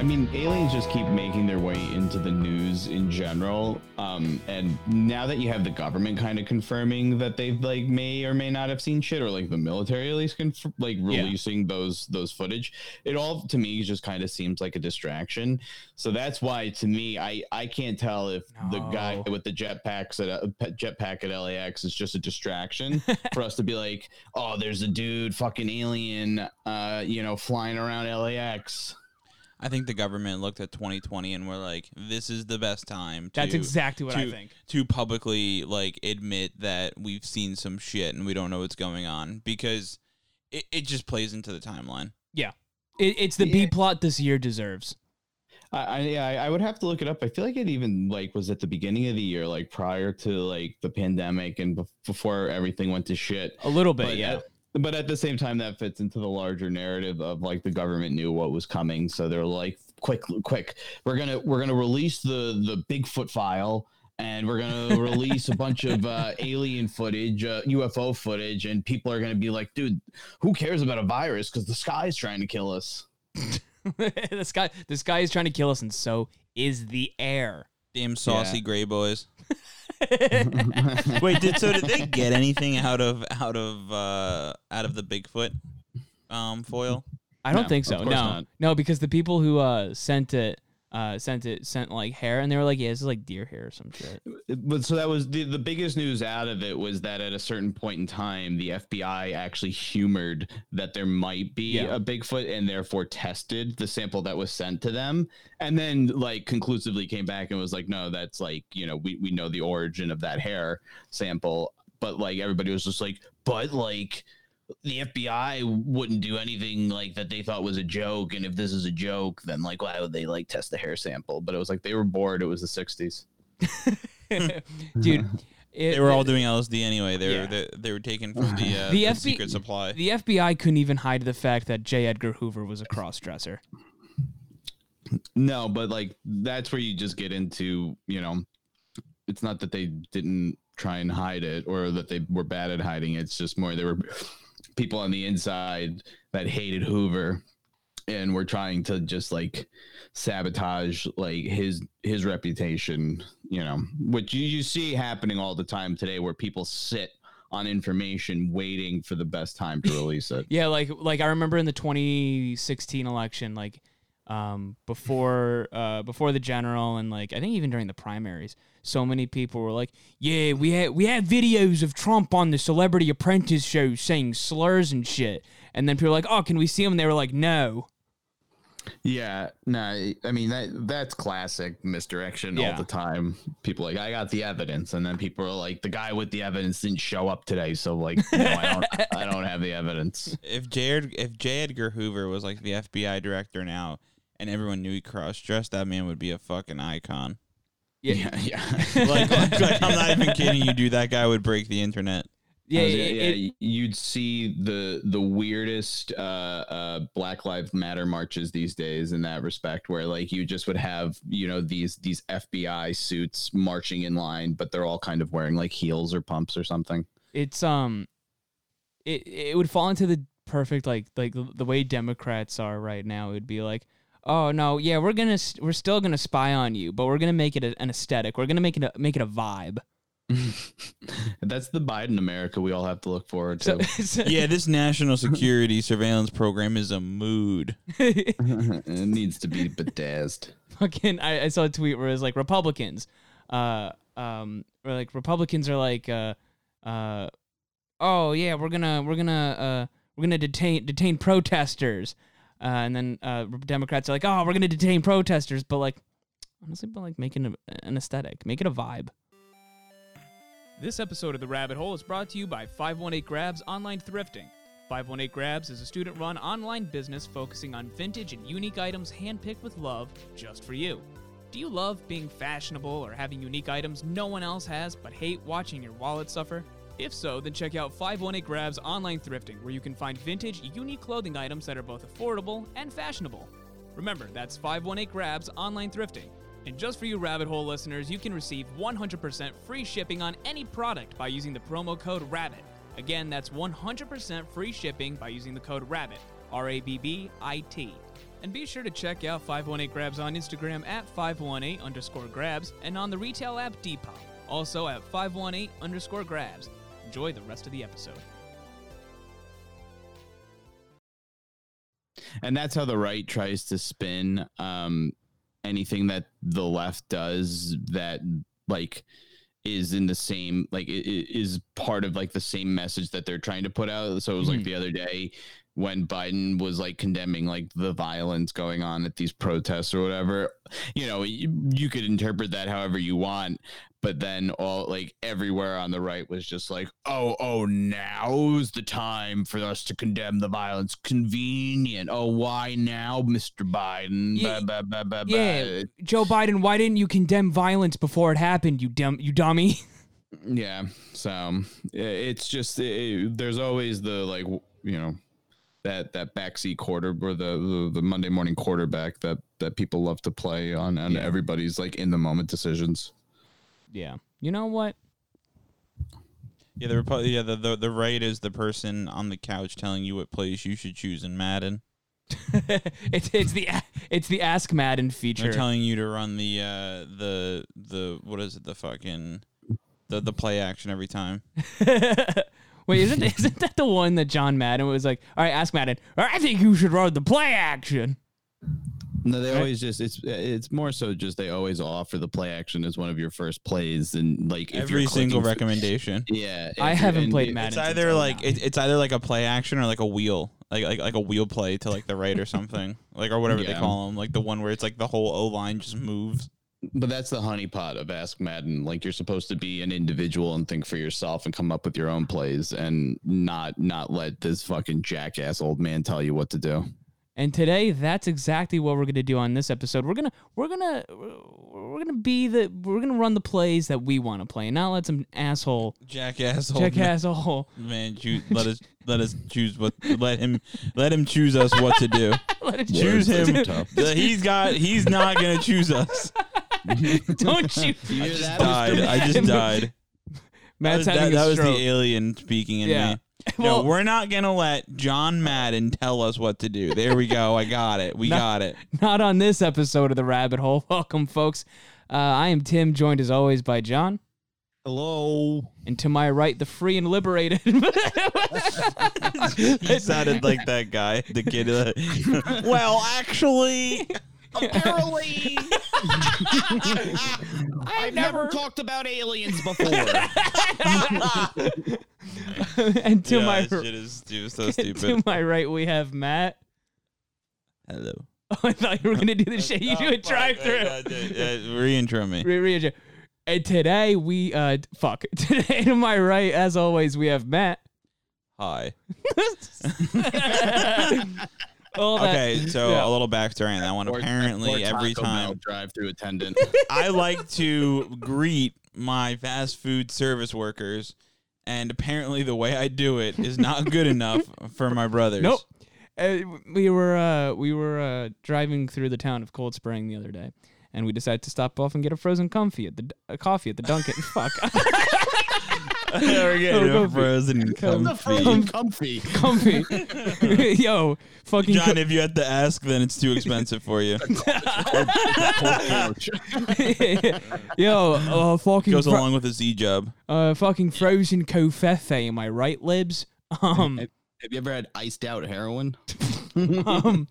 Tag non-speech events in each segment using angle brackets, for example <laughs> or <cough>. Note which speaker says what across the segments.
Speaker 1: I mean, aliens just keep making their way into the news in general. Um, and now that you have the government kind of confirming that they like may or may not have seen shit, or like the military at least conf- like
Speaker 2: Yeah.
Speaker 1: releasing those those footage, it all to me just kind of seems like a distraction. So that's why to me, I I can't tell if the guy with the jetpacks at uh, jetpack at LAX is just a distraction <laughs> for us to be like, oh, there's a dude fucking alien, uh, you know, flying around LAX.
Speaker 3: I think the government looked at 2020 and were like, "This is the best time." To,
Speaker 2: That's exactly what I think.
Speaker 3: To publicly like admit that we've seen some shit and we don't know what's going on because it, it just plays into the timeline.
Speaker 2: Yeah. It, it's the B plot this year deserves.
Speaker 1: I, I yeah, I- I would have to look it up. I feel like it even like was at the beginning of the year, like prior to like the pandemic and bef- before everything went to shit.
Speaker 2: A little bit,
Speaker 1: But uh,
Speaker 2: yeah.
Speaker 1: At, but at the same time, that fits into the larger narrative of like the government knew what was coming, so they're like, quick, quick, we're gonna we're gonna release the the Bigfoot file. And we're gonna <laughs> release a bunch of uh, alien footage, uh, UFO footage, and people are gonna be like, "Dude, who cares about a virus? Because the sky's trying to kill us." <laughs>
Speaker 2: the sky the sky is trying to kill us and so is the air.
Speaker 3: Damn saucy
Speaker 1: Yeah.
Speaker 3: gray boys. <laughs> Wait, did so did they get anything out of out of uh out of the Bigfoot um foil?
Speaker 2: I don't
Speaker 1: No,
Speaker 2: think
Speaker 1: of
Speaker 2: so.
Speaker 1: course
Speaker 2: No.
Speaker 1: not.
Speaker 2: No, because the people who uh sent it uh sent it sent like hair and they were like, Yeah, this is like deer hair or some shit.
Speaker 1: but so that was the, the biggest news out of it was that at a certain point in time the fbi actually humored that there might be
Speaker 2: Yeah.
Speaker 1: a bigfoot and therefore tested the sample that was sent to them and then like conclusively came back and was like no that's like you know we, we know the origin of that hair sample but like everybody was just like but like the FBI wouldn't do anything like that they thought was a joke, and if this is a joke, then like why would they like test the hair sample? But it was like they were bored. It was the '60s. <laughs>
Speaker 2: Dude. It,
Speaker 3: They were all doing LSD anyway. They
Speaker 2: Yeah.
Speaker 3: were they, they were taken from the uh, <laughs>
Speaker 2: The
Speaker 3: the,
Speaker 2: FB
Speaker 3: secret supply.
Speaker 2: The FBI couldn't even hide the fact that J. Edgar Hoover was a cross dresser.
Speaker 1: No, but like that's where you just get into, you know, it's not that they didn't try and hide it or that they were bad at hiding it. It's just more they were people on the inside that hated Hoover and were trying to just like sabotage like his his reputation, you know, which you, you see happening all the time today where people sit on information waiting for the best time to release it. <laughs>
Speaker 2: Yeah, like like I remember in the 2016 election, like um, before uh, before the general and like I think even during the primaries, so many people were like, "Yeah, we had we had videos of Trump on the Celebrity Apprentice show saying slurs and shit," and then people were like, "Oh, can we see him?" And they were like, "No."
Speaker 1: Yeah, no, I mean that that's classic misdirection
Speaker 2: Yeah.
Speaker 1: all the time. People like I got the evidence, and then people are like, the guy with the evidence didn't show up today, so like, no, I don't, I don't have the evidence. <laughs>
Speaker 3: If Jared, if J. Edgar Hoover was like the FBI director now, and everyone knew he cross dressed, that man would be a fucking icon.
Speaker 1: Yeah, yeah, <laughs> <laughs>
Speaker 3: Like, like, like, I'm not even kidding you, dude. That guy would break the internet.
Speaker 2: Yeah,
Speaker 1: yeah,
Speaker 2: it-
Speaker 1: yeah.
Speaker 2: it-
Speaker 1: You'd see the the weirdest uh, uh, Black Lives Matter marches these days in that respect, where like you just would have you know these these FBI suits marching in line, but they're all kind of wearing like heels or pumps or something.
Speaker 2: it's um it it would fall into the perfect like like the the way democrats are right now it would be like oh no yeah we're gonna we're still gonna spy on you but we're gonna make it a, an aesthetic we're gonna make it a, make it a vibe <laughs>
Speaker 1: That's the Biden America we all have to look forward
Speaker 2: so,
Speaker 1: to. <laughs>
Speaker 2: so-
Speaker 3: Yeah, this national security surveillance program is a mood. <laughs>
Speaker 1: it needs to be bedazzled.
Speaker 2: fucking I, I saw a tweet where it was like republicans uh um or like republicans are like uh uh oh yeah we're gonna we're gonna uh we're gonna detain detain protesters uh and then uh democrats are like oh we're gonna detain protesters but like honestly but like making a, an aesthetic make it a vibe this episode of the rabbit hole is brought to you by 518 grabs online thrifting 518 Grabs is a student run online business focusing on vintage and unique items handpicked with love just for you. Do you love being fashionable or having unique items no one else has but hate watching your wallet suffer? If so, then check out 518 Grabs online thrifting where you can find vintage, unique clothing items that are both affordable and fashionable. Remember, that's 518 Grabs online thrifting. And just for you rabbit hole listeners, you can receive 100% free shipping on any product by using the promo code RABBIT. Again, that's 100% free shipping by using the code RABBIT, R A B B I T. And be sure to check out 518 Grabs on Instagram at 518 underscore grabs and on the retail app Depop, also at 518 underscore grabs. Enjoy the rest of the episode.
Speaker 1: and that's how the right tries to spin um anything that the left does that like is in the same like it, it is part of like the same message that they're trying to put out so it was like
Speaker 2: Mhm.
Speaker 1: the other day when biden was like condemning like the violence going on at these protests or whatever. You know you, you could interpret that however you want but then all like everywhere on the right was just like oh oh now's the time for us to condemn the violence. Convenient. Oh why now mr biden?
Speaker 2: Yeah,
Speaker 1: Bah, bah, bah,
Speaker 2: yeah. Joe Biden, why didn't you condemn violence before it happened, you dumb you dummy? <laughs>
Speaker 1: yeah so it's just it, there's always the like you know that that backseat quarter or the, the the monday morning quarterback that that people love to play on and
Speaker 2: Yeah.
Speaker 1: everybody's like in the moment decisions
Speaker 2: Yeah. You know what?
Speaker 3: Yeah, the Repu- yeah the, the the right is the person on the couch telling you what plays you should choose in Madden. <laughs>
Speaker 2: it's it's the it's the Ask Madden feature.
Speaker 3: They're
Speaker 2: feature.
Speaker 3: telling you to run the uh the the what is it the fucking the the play action every time. <laughs>
Speaker 2: Wait, isn't <laughs> isn't that the one that John Madden was like? All right, ask Madden. I think you should run the play action.
Speaker 1: no they always just it's it's more so just they always offer the play action as one of your first plays and like if
Speaker 3: every single
Speaker 1: clicking for-
Speaker 3: recommendation.
Speaker 1: yeah
Speaker 2: I haven't
Speaker 1: and
Speaker 2: played Madden.
Speaker 3: It's either like it, it's either like a play action or like a wheel, like like like a wheel play to like the right or something, like or whatever they call them, like the one where it's like the whole O line just moves.
Speaker 1: But that's the honeypot of Ask Madden. Like you're supposed to be an individual and think for yourself and come up with your own plays and not not let this fucking jackass old man tell you what to do.
Speaker 2: And today, that's exactly what we're gonna do on this episode. We're gonna we're gonna we're gonna be the we're gonna run the plays that we want to play, and not let some asshole
Speaker 3: Jackass, old
Speaker 2: jackass asshole
Speaker 3: man, choose, let us let us choose what let him let him choose us what to do. <laughs>
Speaker 2: let it
Speaker 3: choose him.
Speaker 1: tough.
Speaker 3: He's got he's not gonna choose us. <laughs> <laughs>
Speaker 2: Don't you?
Speaker 3: I just died. I just
Speaker 2: Man?
Speaker 3: died. That
Speaker 2: Matt's
Speaker 3: was, that,
Speaker 2: having
Speaker 3: that
Speaker 2: a
Speaker 3: was the alien speaking in
Speaker 2: Yeah.
Speaker 3: me. <laughs> No, we're not gonna let John Madden tell us what to do. There we go. I got it. We <laughs>
Speaker 2: No.
Speaker 3: got it.
Speaker 2: Not on this episode of the Rabbit Hole. <laughs> Welcome, folks. Uh, I am Tim, joined as always by John,
Speaker 1: Hello.
Speaker 2: and to my right, the free and liberated.
Speaker 3: he sounded like that guy, the kid. uh, well, actually,
Speaker 1: Apparently, <laughs>
Speaker 2: I've never
Speaker 1: talked about aliens before. <laughs>
Speaker 2: and to
Speaker 3: yeah,
Speaker 2: my
Speaker 3: shit is stu- so <laughs>
Speaker 2: to my right, we have Matt.
Speaker 3: Hello.
Speaker 2: Oh, I thought you were gonna do the shit you do at drive through.
Speaker 3: fuck. Yeah, yeah, yeah, Re-intro me.
Speaker 2: Re- re- And today we uh fuck. Today to my right, as always, we have Matt.
Speaker 3: Hi.
Speaker 2: All that-
Speaker 3: Okay, so <laughs>
Speaker 2: yeah.
Speaker 3: a little backstory on that one. Apparently, every time
Speaker 1: drive-through attendant. <laughs>
Speaker 3: I like to greet my fast food service workers, and apparently the way I do it is not good enough for my brothers.
Speaker 2: Nope. Uh, we were uh, we were uh, driving through the town of Cold Spring the other day, and we decided to stop off and get a frozen comfy at the a coffee at the Dunkin'. <laughs> Fuck,
Speaker 3: We're getting a frozen
Speaker 1: the
Speaker 3: comfy.
Speaker 1: frozen comfy.
Speaker 2: comfy. <laughs> Yo, fucking.
Speaker 3: John, if you had to ask, then it's too expensive for you. <laughs> <laughs>
Speaker 2: Yo, uh, fucking.
Speaker 3: Goes
Speaker 2: fro-
Speaker 3: along with a Z job.
Speaker 2: uh, fucking frozen covfefe. Am I right, libs? Um.
Speaker 1: Have you ever had iced out heroin?
Speaker 2: um,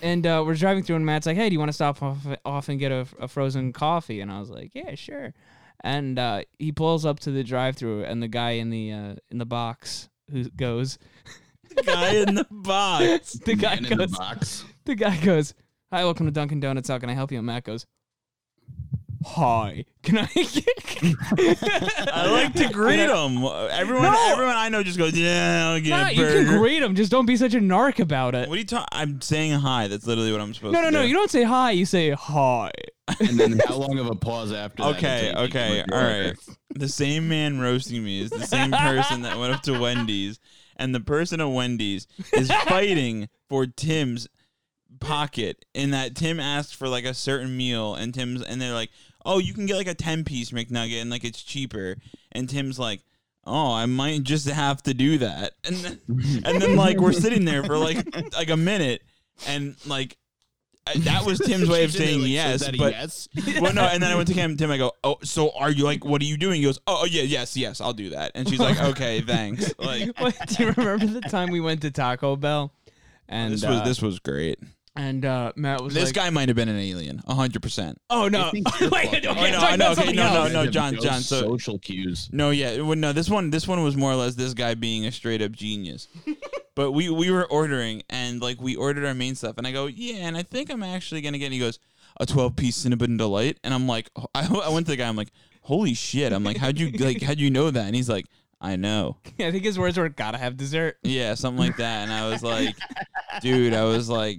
Speaker 2: and uh, we're driving through, and Matt's like, "Hey, do you want to stop off, off and get a, a frozen coffee?" And I was like, "Yeah, sure." And uh, he pulls up to the drive-through, and the guy in the uh, in the box who goes,
Speaker 3: Guy in the box. <laughs>
Speaker 2: the guy
Speaker 1: Man in the
Speaker 2: goes,
Speaker 1: box.
Speaker 2: the guy goes, "Hi, welcome to Dunkin' Donuts. How can I help you?" And Matt goes, "Hi, can I?" <laughs>
Speaker 3: I like to greet them. Everyone,
Speaker 2: No.
Speaker 3: everyone I know just goes, "Yeah, I'll get
Speaker 2: Nah,
Speaker 3: a
Speaker 2: you
Speaker 3: burger."
Speaker 2: can greet him. Just don't be such a narc about it.
Speaker 3: What are you talking? I'm saying hi. That's literally what I'm supposed
Speaker 2: No,
Speaker 3: to
Speaker 2: no, no.
Speaker 3: do.
Speaker 2: You don't say hi. You say hi.
Speaker 1: And then how long of a pause after that?
Speaker 3: Okay, okay, all right. The same man roasting me is the same person that went up to Wendy's, and the person at Wendy's is <laughs> fighting for Tim's pocket. In that Tim asked for like a certain meal, and Tim's and they're like, "Oh, you can get like a ten piece McNugget, and like it's cheaper." And Tim's like. Oh, I might just have to do that, and then, and then like we're sitting there for like like a minute, and like uh, that was Tim's way of
Speaker 1: She did it,
Speaker 3: saying
Speaker 1: like,
Speaker 3: yes,
Speaker 1: is
Speaker 3: but
Speaker 1: yes? <laughs>
Speaker 3: well, no. And then I went to Tim. Tim, I go, oh, so are you like, what are you doing? He goes, oh, oh, yeah, yes, yes, I'll do that. And she's like, <laughs> okay, thanks. <laughs> Like
Speaker 2: What, do you remember the time we went to Taco Bell? And
Speaker 3: this was
Speaker 2: uh,
Speaker 3: this was great.
Speaker 2: and uh, Matt was
Speaker 3: This
Speaker 2: like,
Speaker 3: guy might have been an alien, hundred percent.
Speaker 2: "Oh no,
Speaker 1: I
Speaker 2: wait,
Speaker 1: fucking-
Speaker 2: okay,
Speaker 3: I know,
Speaker 2: I'm talking
Speaker 3: I know,
Speaker 2: about
Speaker 3: okay, no, no, no, John, John, so-
Speaker 1: social cues.
Speaker 3: No, yeah, well, no. This one, this one was more or less this guy being a straight up genius. But we we were ordering and like we ordered our main stuff, and I go, yeah, and I think I'm actually gonna get. And he goes, a twelve piece cinnamon delight, and I'm like, <laughs> I, I went to the guy, I'm like, holy shit, I'm like, how'd you <laughs> like, how'd you know that? And he's like, I know. <laughs>
Speaker 2: I think his words were "gotta have dessert."
Speaker 3: Yeah, something like that. And I was like, dude, I was like,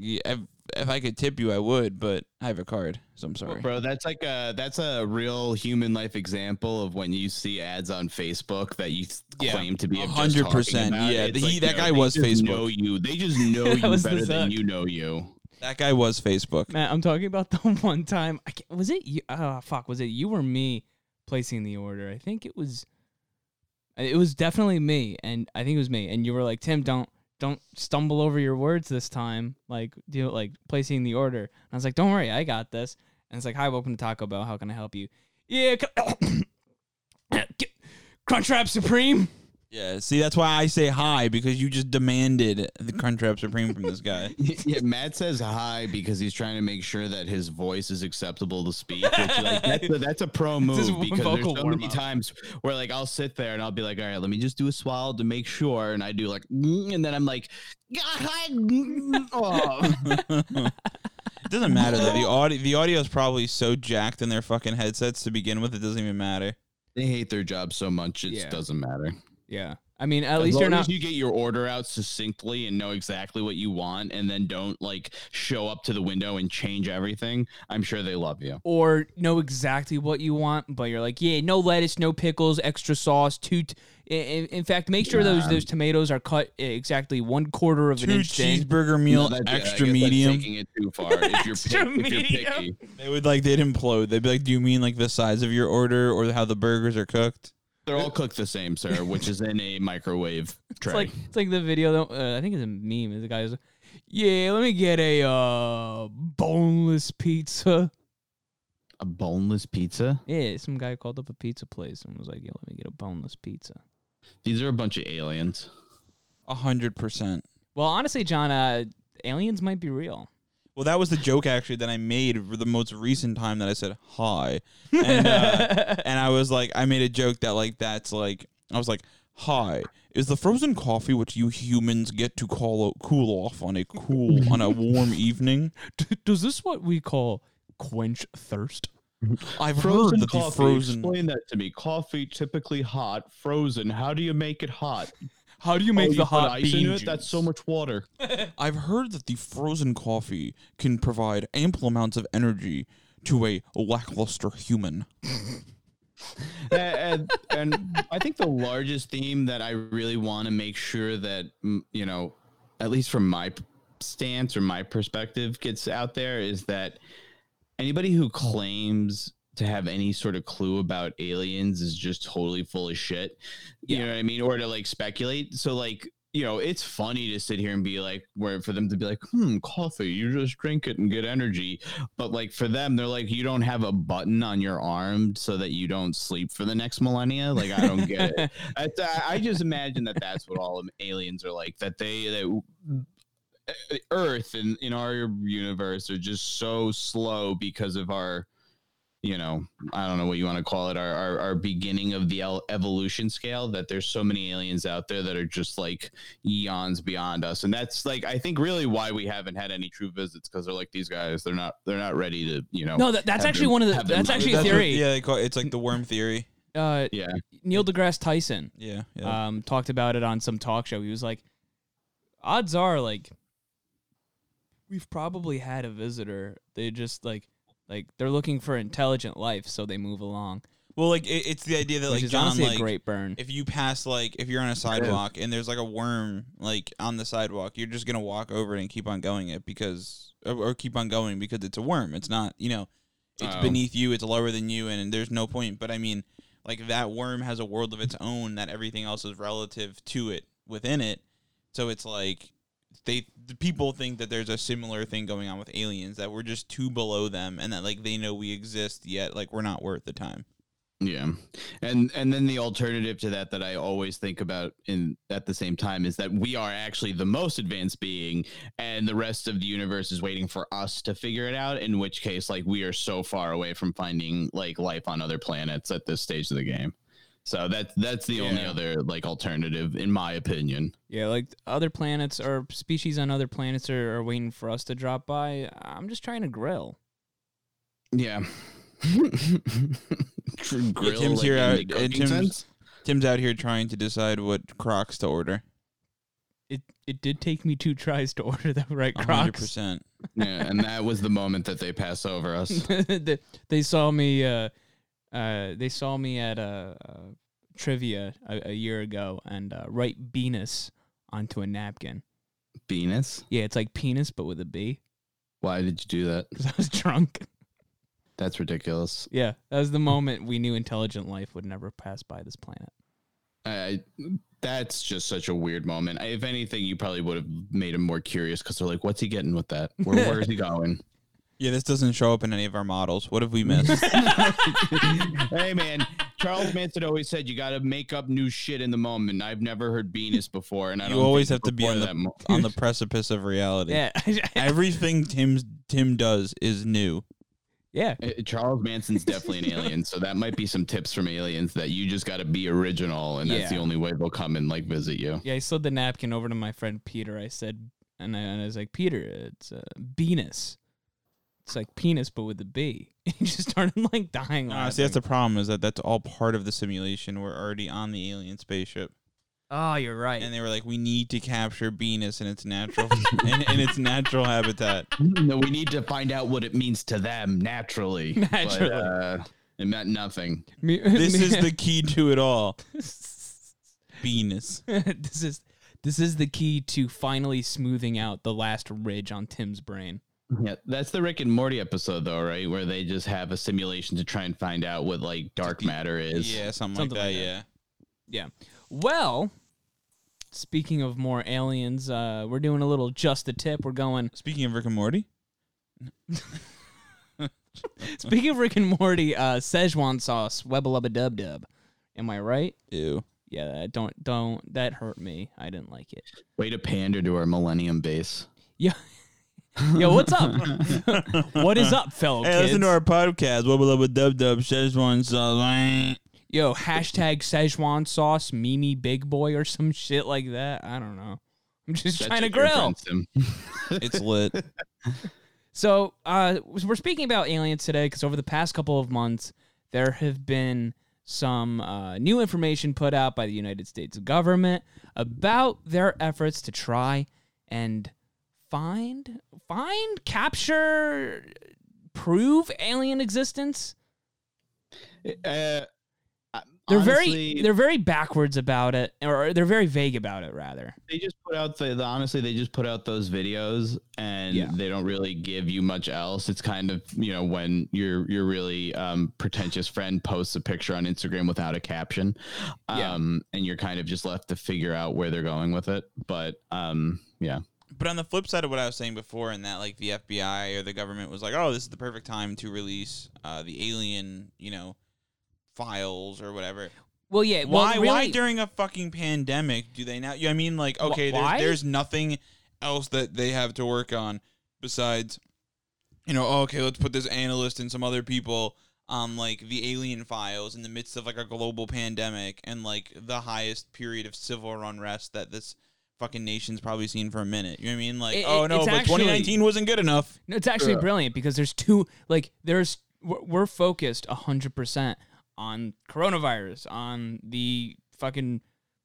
Speaker 3: if, if I could tip you, I would, but I have a card, so I'm sorry.
Speaker 1: Bro, that's like a that's a real human life example of when you see ads on Facebook that you
Speaker 2: Yeah.
Speaker 1: claim to be
Speaker 3: A hundred percent.
Speaker 1: about.
Speaker 3: yeah,
Speaker 1: It's
Speaker 3: he- that
Speaker 1: no,
Speaker 3: guy was Facebook.
Speaker 1: Know you. They just <laughs> know you better than you know you.
Speaker 3: That guy was Facebook.
Speaker 2: Man, I'm talking about the <laughs> one time. I can't, was it you? Oh fuck, was it you or me placing the order? I think it was. It was definitely me, and I think it was me. And you were like, "Tim, don't don't stumble over your words this time." Like, do like placing the order. And I was like, "Don't worry, I got this." And it's like, "Hi, welcome to Taco Bell. How can I help you?" Yeah, <coughs> <coughs> <coughs> Crunchwrap Supreme.
Speaker 3: Yeah, see, that's why I say hi because you just demanded the Crunchwrap Supreme from this guy. <laughs>
Speaker 1: yeah, Matt says hi because he's trying to make sure that his voice is acceptable to speak. Which, like, <laughs> that's, a, that's a pro move because there's
Speaker 2: vocal
Speaker 1: so many
Speaker 2: warm-up.
Speaker 1: times where like I'll sit there and I'll be like, all right, let me just do a swallow to make sure, and I do like, "Mm," and then I'm like, "Ah, mm, oh." <laughs>
Speaker 3: It doesn't matter though. The audio, the audio is probably so jacked in their fucking headsets to begin with. It doesn't even matter.
Speaker 1: they hate their job so much it
Speaker 2: Yeah.
Speaker 1: doesn't matter.
Speaker 2: Yeah, I mean, at
Speaker 1: As
Speaker 2: least you're not.
Speaker 1: as you get your order out succinctly and know exactly what you want, and then don't like show up to the window and change everything. I'm sure they love you.
Speaker 2: or know exactly what you want, but you're like, yeah, no lettuce, no pickles, extra sauce, two. T- in, in fact, make sure those
Speaker 1: Yeah.
Speaker 2: those tomatoes are cut exactly one quarter of an
Speaker 3: Two
Speaker 2: inch thin.
Speaker 3: cheeseburger meal,
Speaker 1: No, that- yeah, I
Speaker 3: extra
Speaker 1: that's
Speaker 3: medium.
Speaker 1: taking it too far. <laughs> If you're,
Speaker 2: Extra
Speaker 1: pick, if you're
Speaker 2: medium.
Speaker 1: picky,
Speaker 3: They would like they'd implode. They'd be like, "Do you mean like the size of your order or how the burgers are cooked?"
Speaker 1: They're all cooked the same, sir. Which is in a microwave tray.
Speaker 2: It's like it's like the video. Uh, I think it's a meme. Is the guy's, yeah, let me get a uh, boneless pizza.
Speaker 1: a boneless pizza.
Speaker 2: Yeah, some guy called up a pizza place and was like, yeah, let me get a boneless pizza.
Speaker 1: These are a bunch of aliens.
Speaker 3: A hundred percent.
Speaker 2: Well, honestly, John, uh, aliens might be real.
Speaker 3: Well, that was the joke actually that I made for the most recent time that I said hi, <laughs> and uh, and I was like, I made a joke that like that's like I was like, hi, is the frozen coffee which you humans get to call cool off on a cool on a warm <laughs> evening?
Speaker 2: Does this what we call quench thirst?
Speaker 3: I've heard that the frozen.
Speaker 1: Explain that to me. Coffee typically hot, frozen. How do you make it hot?
Speaker 2: How do you
Speaker 1: Oh,
Speaker 2: make
Speaker 1: you
Speaker 2: the
Speaker 1: put
Speaker 2: hot
Speaker 1: ice
Speaker 2: bean
Speaker 1: in it?
Speaker 2: juice?
Speaker 1: That's so much water. <laughs>
Speaker 3: I've heard that the frozen coffee can provide ample amounts of energy to a lackluster human. <laughs>
Speaker 1: and, and I think the largest theme that I really want to make sure that you know, at least from my stance or my perspective, gets out there is that anybody who claims to have any sort of clue about aliens is just totally full of shit. You know what I mean? Or to like speculate. So like you know, it's funny to sit here and be like, where for them to be like, hmm, coffee, you just drink it and get energy. But like for them, they're like, you don't have a button on your arm so that you don't sleep for the next millennia. Like, I don't get it. <laughs> I, I just imagine that that's what all aliens are like. That they, that Earth and in our universe are just so slow because of our you know, I don't know what you want to call it, our, our, our beginning of the evolution scale, that there's so many aliens out there that are just like eons beyond us. And that's like, I think really why we haven't had any true visits because they're like these guys, they're not, they're not ready to, you know.
Speaker 2: No, that, that's actually
Speaker 1: them-
Speaker 2: one of the. That's
Speaker 1: mind-
Speaker 2: actually a
Speaker 3: That's what-
Speaker 2: theory.
Speaker 3: yeah, they call it's like the worm theory.
Speaker 2: Uh,
Speaker 1: Yeah.
Speaker 2: Neil deGrasse Tyson
Speaker 3: Yeah, yeah.
Speaker 2: um, talked about it on some talk show. He was like, odds are like we've probably had a visitor. They just like like they're looking for intelligent life, so they move along.
Speaker 3: well, like it, it's the idea that
Speaker 2: Which
Speaker 3: like
Speaker 2: is
Speaker 3: John,
Speaker 2: honestly
Speaker 3: like
Speaker 2: a great burn.
Speaker 3: if you pass like if you're on a sidewalk and there's like a worm like on the sidewalk, you're just gonna walk over it and keep on going it because or, or keep on going because it's a worm. It's not you know, it's
Speaker 1: Oh.
Speaker 3: beneath you. It's lower than you, and, there's no point. But I mean, like that worm has a world of its own that everything else is relative to it within it. So it's like they the people think that there's a similar thing going on with aliens that we're just too below them and that like they know we exist yet like we're not worth the time.
Speaker 1: Yeah. And and then the alternative to that that I always think about in at the same time is that we are actually the most advanced being and the rest of the universe is waiting for us to figure it out in which case like we are so far away from finding like life on other planets at this stage of the game. So that's that's the only other like alternative in my opinion.
Speaker 2: Yeah, like other planets or species on other planets are, are waiting for us to drop by. I'm just trying to grill.
Speaker 1: Yeah. <laughs> True grill,
Speaker 3: Tim's
Speaker 1: like,
Speaker 3: here out-
Speaker 1: the cooking
Speaker 3: Tim's- Tim's out here trying to decide what Crocs to order.
Speaker 2: It it did take me two tries to order the right
Speaker 3: A hundred
Speaker 2: Crocs.
Speaker 3: percent.
Speaker 1: Yeah, and that was the moment that they pass over us. <laughs>
Speaker 2: they, they saw me. Uh, uh, they saw me at a, uh trivia a, a year ago and uh, write Venus onto a napkin.
Speaker 1: Venus?
Speaker 2: Yeah, it's like penis but with a B.
Speaker 1: Why did you do that? <laughs>
Speaker 2: Because I was drunk.
Speaker 1: That's ridiculous.
Speaker 2: Yeah, that was the moment we knew intelligent life would never pass by this planet.
Speaker 1: I, that's just such a weird moment. I, if anything, you probably would have made him more curious because they're like, "What's he getting with that? Where, where is he <laughs> going?"
Speaker 3: Yeah, this doesn't show up in any of our models. What have we missed? <laughs>
Speaker 1: hey, man, Charles Manson always said you got to make up new shit in the moment. I've never heard Venus before, and I
Speaker 3: You
Speaker 1: don't
Speaker 3: always have to be on the-
Speaker 1: mo-
Speaker 3: On the <laughs> precipice of reality.
Speaker 2: Yeah, <laughs>
Speaker 3: Everything Tim's Tim does is new.
Speaker 2: yeah.
Speaker 1: Uh, Charles Manson's definitely an alien, so that might be some tips from aliens that you just got to be original, and that's the only way they'll come and like visit you.
Speaker 2: Yeah, I slid the napkin over to my friend Peter. I said, and I, and I was like, Peter, it's uh, Venus. It's like penis, but with a B. <laughs> He just started like dying.
Speaker 3: Uh,
Speaker 2: laughing.
Speaker 3: see, that's the problem is that that's all part of the simulation. We're already on the alien spaceship,
Speaker 2: oh, you're right.
Speaker 3: and they were like, "We need to capture Venus in its natural <laughs> in, in its natural habitat." <laughs>
Speaker 1: No, we need to find out what it means to them naturally. But,
Speaker 2: Naturally.
Speaker 1: uh, it meant nothing.
Speaker 2: Me-
Speaker 3: This
Speaker 2: me-
Speaker 3: is the key to it all. Venus.
Speaker 2: this is this is the key to finally smoothing out the last ridge on Tim's brain.
Speaker 1: Yeah, that's the Rick and Morty episode, though, right? Where they just have a simulation to try and find out what like dark matter is.
Speaker 3: Yeah, something,
Speaker 2: Something
Speaker 3: like that.
Speaker 2: like that.
Speaker 3: yeah.
Speaker 2: Yeah. Well, speaking of more aliens, uh, we're doing a little just the tip. We're going. <laughs>
Speaker 3: Speaking of Rick and Morty, <laughs>
Speaker 2: Speaking of Rick and Morty, uh, Szechuan sauce, wubba lubba dub dub. Am I right?
Speaker 3: ew.
Speaker 2: Yeah, don't don't that hurt me. I didn't like it.
Speaker 1: Way to pander to our Millennium base.
Speaker 2: Yeah. <laughs> Yo, what's up? <laughs> what is up, fellow
Speaker 3: Hey,
Speaker 2: kids?
Speaker 3: listen to our podcast. Wubba lubba dub dub Szechuan sauce.
Speaker 2: Yo, hashtag Szechuan sauce, Mimi Big Boy or some shit like that. I don't know. I'm just
Speaker 1: That's
Speaker 2: trying to grill. <laughs>
Speaker 3: It's lit.
Speaker 2: So, uh, we're speaking about aliens today because over the past couple of months, there have been some uh, new information put out by the United States government about their efforts to try and find, find, capture, prove alien existence.
Speaker 1: Uh,
Speaker 2: They're
Speaker 1: honestly,
Speaker 2: very, they're very backwards about it, or they're very vague about it, rather.
Speaker 1: they just put out the, the honestly they just put out those videos and
Speaker 2: Yeah.
Speaker 1: they don't really give you much else it's kind of you know when your your really um pretentious friend posts a picture on instagram without a caption
Speaker 2: Yeah.
Speaker 1: um and you're kind of just left to figure out where they're going with it but um yeah
Speaker 3: But on the flip side of what I was saying before, in that like the FBI or the government was like, "Oh, this is the perfect time to release uh, the alien, you know, files or whatever."
Speaker 2: Well, yeah. Well,
Speaker 3: why?
Speaker 2: really,
Speaker 3: Why during a fucking pandemic do they now? I mean, like, okay, there's, there's nothing else that they have to work on besides, you know, oh, okay, let's put this analyst and some other people on like the alien files in the midst of like a global pandemic and like the highest period of civil unrest that this fucking nation's probably seen for a minute. You know what I mean? Like,
Speaker 2: It-
Speaker 3: oh no, but
Speaker 2: actually-
Speaker 3: 2019 wasn't good enough.
Speaker 2: No, it's actually
Speaker 1: Yeah.
Speaker 2: brilliant because there's two like there's we're, we're focused hundred percent on coronavirus, on the fucking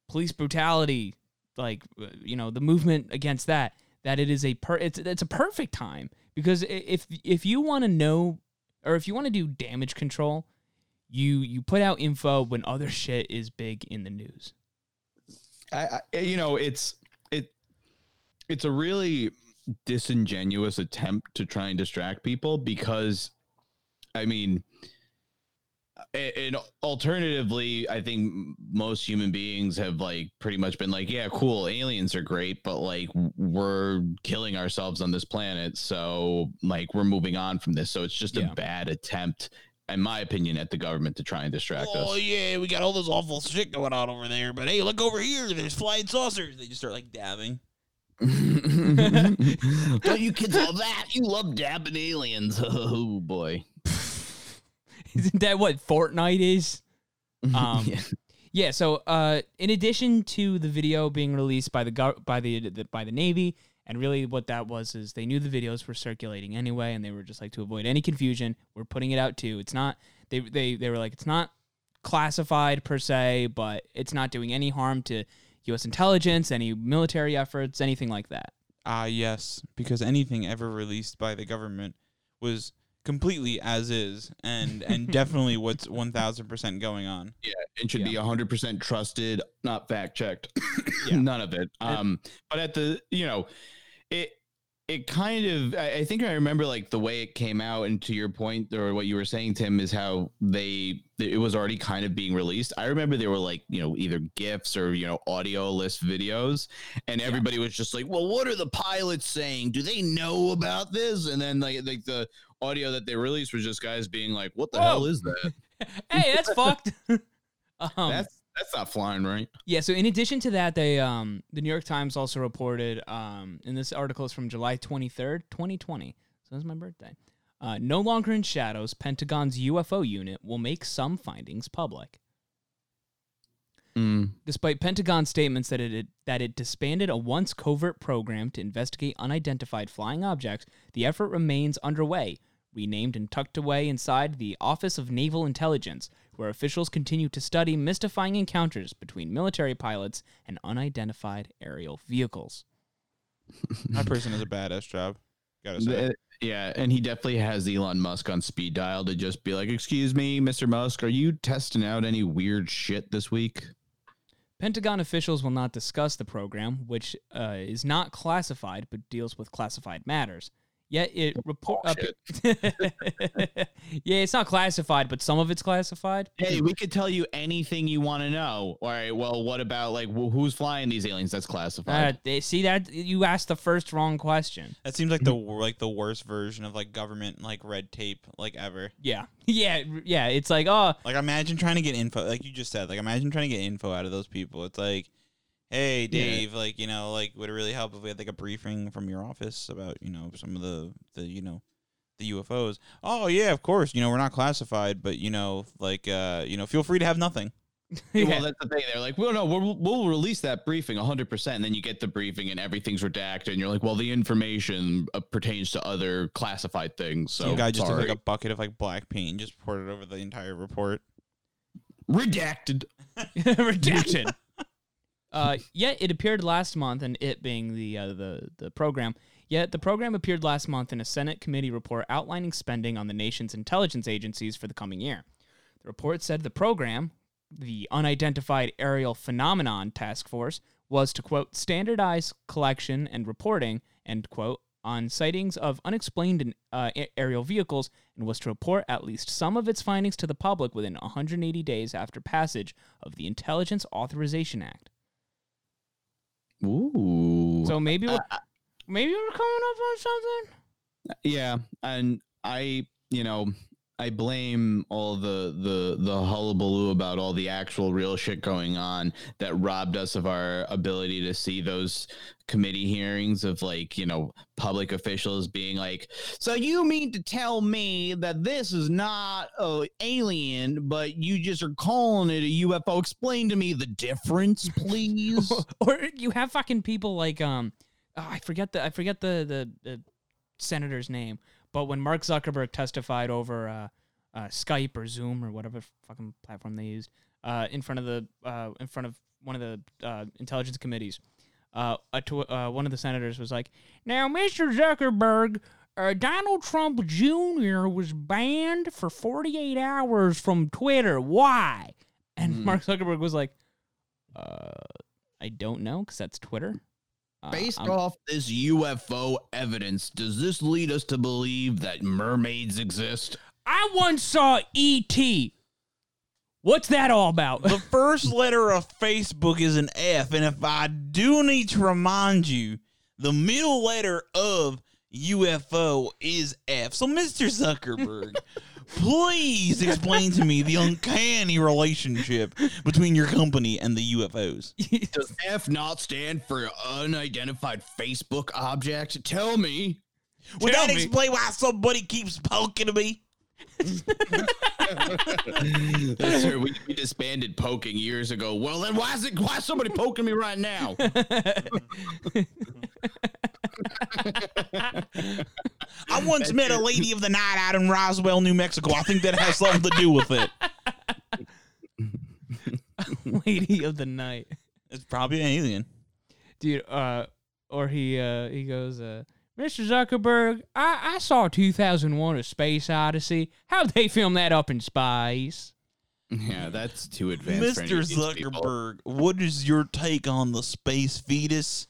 Speaker 2: police brutality, like uh, you know the movement against that. That it is a per it's it's a perfect time because if if you want to know or if you want to do damage control, you you put out info when other shit is big in the news.
Speaker 1: I, I you know it's it it's a really disingenuous attempt to try and distract people because i mean and alternatively, I think most human beings have like pretty much been like, yeah, cool, aliens are great, but like we're killing ourselves on this planet, so like we're moving on from this. So it's just
Speaker 2: Yeah.
Speaker 1: a bad attempt, in my opinion, at the government to try and distract
Speaker 3: Oh
Speaker 1: us.
Speaker 3: Oh yeah, we got all this awful shit going on over there. But hey, look over here. There's flying saucers. They just start like dabbing. <laughs>
Speaker 1: Don't you kids love that? You love dabbing aliens. <laughs> Oh boy. <laughs>
Speaker 2: Isn't that what Fortnite is? Um,
Speaker 1: Yeah.
Speaker 2: Yeah. So, uh, in addition to the video being released by the, gov- by the, the by the Navy, and really what that was is they knew the videos were circulating anyway, and they were just like to avoid any confusion, we're putting it out too. It's not they they they were like it's not classified per se, but it's not doing any harm to U.S. intelligence, any military efforts, anything like that.
Speaker 3: Ah, yes, because anything ever released by the government was completely as is, and and <laughs> definitely what's one thousand percent going on.
Speaker 1: Yeah, it should be 100% trusted, not fact checked.
Speaker 2: Yeah. <laughs>
Speaker 1: None of it. Um, but at the, you know, it, it kind of, I, think I remember like the way it came out, and to your point, or what you were saying, Tim, is how they, it was already kind of being released. I remember there were like, you know, either GIFs or, you know, audio list videos, and everybody was just like, well, what are the pilots saying? Do they know about this? And then like, like the audio that they released was just guys being like, what the
Speaker 2: Whoa.
Speaker 1: hell is that? <laughs>
Speaker 2: Hey, that's fucked. <laughs> um,
Speaker 1: That's, that's not flying right.
Speaker 2: Yeah, so in addition to that, they um the New York Times also reported um and this article is from July 23rd, 2020. So that's my birthday. Uh, no longer in shadows, Pentagon's UFO unit will make some findings public.
Speaker 1: Mm.
Speaker 2: Despite Pentagon statements that it that it disbanded a once covert program to investigate unidentified flying objects, the effort remains underway, renamed and tucked away inside the Office of Naval Intelligence, where officials continue to study mystifying encounters between military pilots and unidentified aerial vehicles. <laughs>
Speaker 3: That person is a badass job. Gotta say.
Speaker 1: The- yeah, and he definitely has Elon Musk on speed dial to just be like, "Excuse me, Mr. Musk, are you testing out any weird shit this week?"
Speaker 2: Pentagon officials will not discuss the program, which uh, is not classified but deals with classified matters. Yet it report. Uh, <laughs> yeah, it's not classified, but some of it's classified.
Speaker 1: Hey, we could tell you anything you want to know. All right, well, what about like wh- who's flying these aliens? That's
Speaker 2: Uh,
Speaker 1: classified.
Speaker 2: they, see that you asked the first wrong question.
Speaker 3: That seems like the like the worst version of like government like red tape like ever.
Speaker 2: Yeah, <laughs> yeah, yeah. It's like, oh,
Speaker 3: Like imagine trying to get info, like you just said. Like imagine trying to get info out of those people. It's like, hey Dave, like you know, like would it really help if we had like a briefing from your office about you know some of the the you know the UFOs? Oh yeah, of course. You know we're not classified, but you know like uh you know feel free to have nothing. <laughs>
Speaker 2: yeah.
Speaker 1: Well, that's the thing. They're like, "Well, no, we'll, we'll release that briefing 100." percent And then you get the briefing, and everything's redacted, and you're like, "Well, the information uh, pertains to other classified things." So,
Speaker 3: Some guy just took like a bucket of like black paint and just poured it over the entire report.
Speaker 1: redacted. <laughs>
Speaker 2: rejection. Uh, yet it appeared last month, and it being the uh, the the program. Yet the program appeared last month in a Senate committee report outlining spending on the nation's intelligence agencies for the coming year. The report said the program, the Unidentified Aerial Phenomenon Task Force, was to quote standardize collection and reporting end quote on sightings of unexplained uh, aerial vehicles and was to report at least some of its findings to the public within 180 days after passage of the Intelligence Authorization Act.
Speaker 1: Ooh.
Speaker 2: So maybe we're, uh, uh, maybe we're coming up on something.
Speaker 1: Yeah, and I, you know, I blame all the the the hullabaloo about all the actual real shit going on that robbed us of our ability to see those committee hearings of like you know public officials being like so you mean to tell me that this is not a alien but you just are calling it a ufo explain to me the difference please. <laughs>
Speaker 2: Or you have fucking people like um oh, I forget the I forget the, the the senator's name, but when Mark Zuckerberg testified over uh, uh, Skype or Zoom or whatever fucking platform they used uh, in front of the uh, in front of one of the uh, intelligence committees, uh, a tw- uh, one of the senators was like, "Now, Mr. Zuckerberg." Uh, Donald Trump Jr. was banned for 48 hours from Twitter. Why? And
Speaker 1: Mm.
Speaker 2: Mark Zuckerberg was like, uh, I don't know because that's Twitter. Uh,
Speaker 1: Based
Speaker 2: I'm-
Speaker 1: off this UFO evidence, does this lead us to believe that mermaids exist?
Speaker 2: I once saw E.T. What's that all about?
Speaker 3: The <laughs> first letter of Facebook is an F, and if I do need to remind you, the middle letter of UFO is F. So, Mr. Zuckerberg, <laughs> please explain to me the uncanny relationship between your company and the UFOs. <laughs>
Speaker 1: Does F not stand for unidentified Facebook object? Tell me.
Speaker 3: Would
Speaker 2: Tell
Speaker 3: that
Speaker 2: me.
Speaker 3: explain why somebody keeps poking me?
Speaker 1: Yes, sir. We, we disbanded poking years ago. Well, then why is it? Why is somebody poking me right now? <laughs>
Speaker 3: I once met a lady of the night out in Roswell, New Mexico. I think that has something to do with it. <laughs>
Speaker 2: Lady of the night.
Speaker 3: It's probably an alien.
Speaker 2: dude uh or he uh he goes uh mr zuckerberg i i saw 2001 a space odyssey how'd they film that up in space
Speaker 1: yeah, that's too advanced. for any
Speaker 3: Mr.
Speaker 1: people.
Speaker 3: Zuckerberg, what is your take on the space fetus?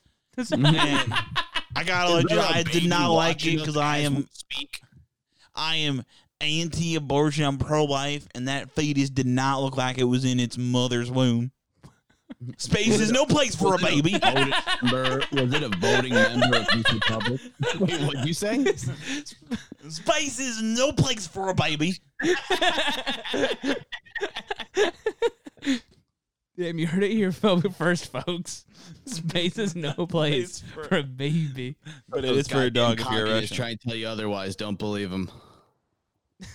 Speaker 3: Man, I gotta let you.
Speaker 1: there a
Speaker 3: I did not like it because I am
Speaker 1: speak.
Speaker 3: I am anti-abortion. I'm pro-life, and that fetus did not look like it was in its mother's womb. <laughs> Space is no place for a baby.
Speaker 1: member- was it a voting member of this republic? <laughs> Wait, what you saying?
Speaker 3: Space is no place for a baby.
Speaker 2: damn you heard it here first folks space is no place
Speaker 3: Place for-
Speaker 2: for a baby
Speaker 3: But it
Speaker 1: Those
Speaker 3: is for a dog if you're a
Speaker 1: communists
Speaker 3: Russian.
Speaker 1: Try and tell you otherwise. Don't believe them. <laughs>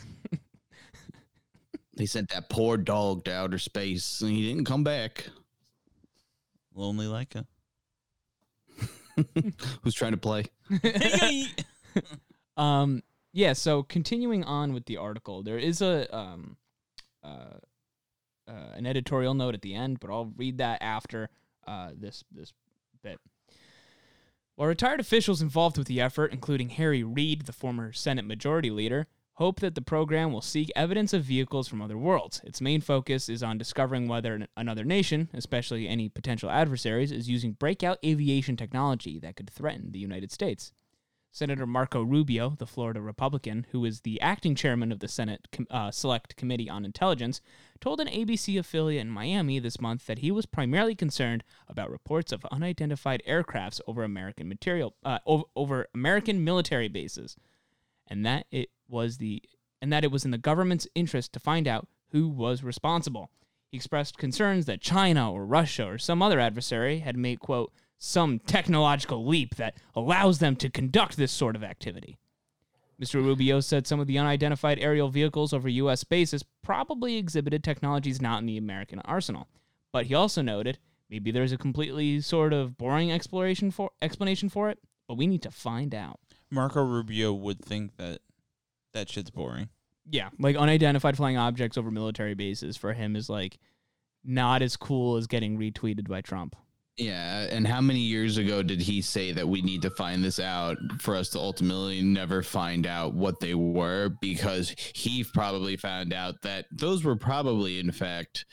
Speaker 1: they sent that poor dog to outer space, and he didn't come back.
Speaker 3: Lonely Laika. <laughs>
Speaker 1: Who's trying to play? <laughs>
Speaker 2: um yeah so continuing on with the article there is a um uh, uh an editorial note at the end but i'll read that after uh this this bit while retired officials involved with the effort including harry reid the former senate majority leader hope that the program will seek evidence of vehicles from other worlds. Its main focus is on discovering whether another nation especially any potential adversaries is using breakout aviation technology that could threaten the united states. Senator Marco Rubio, the Florida Republican, who is the acting chairman of the Senate uh, Select Committee on Intelligence, told an ABC affiliate in Miami this month that he was primarily concerned about reports of unidentified aircrafts over American material uh, over, over American military bases, and that it was the and that it was in the government's interest to find out who was responsible. He expressed concerns that China or Russia or some other adversary had made quote some technological leap that allows them to conduct this sort of activity. Mr. Rubio said some of the unidentified aerial vehicles over U.S. bases probably exhibited technologies not in the American arsenal. But he also noted maybe there's a completely sort of boring exploration for explanation for it, but we need to find out.
Speaker 3: Marco Rubio would think that that shit's boring.
Speaker 2: Yeah, like unidentified flying objects over military bases for him is like not as cool as getting retweeted by Trump.
Speaker 1: Yeah, and how many years ago did he say that we need to find this out for us to ultimately never find out what they were? Because he probably found out that those were probably, in fact,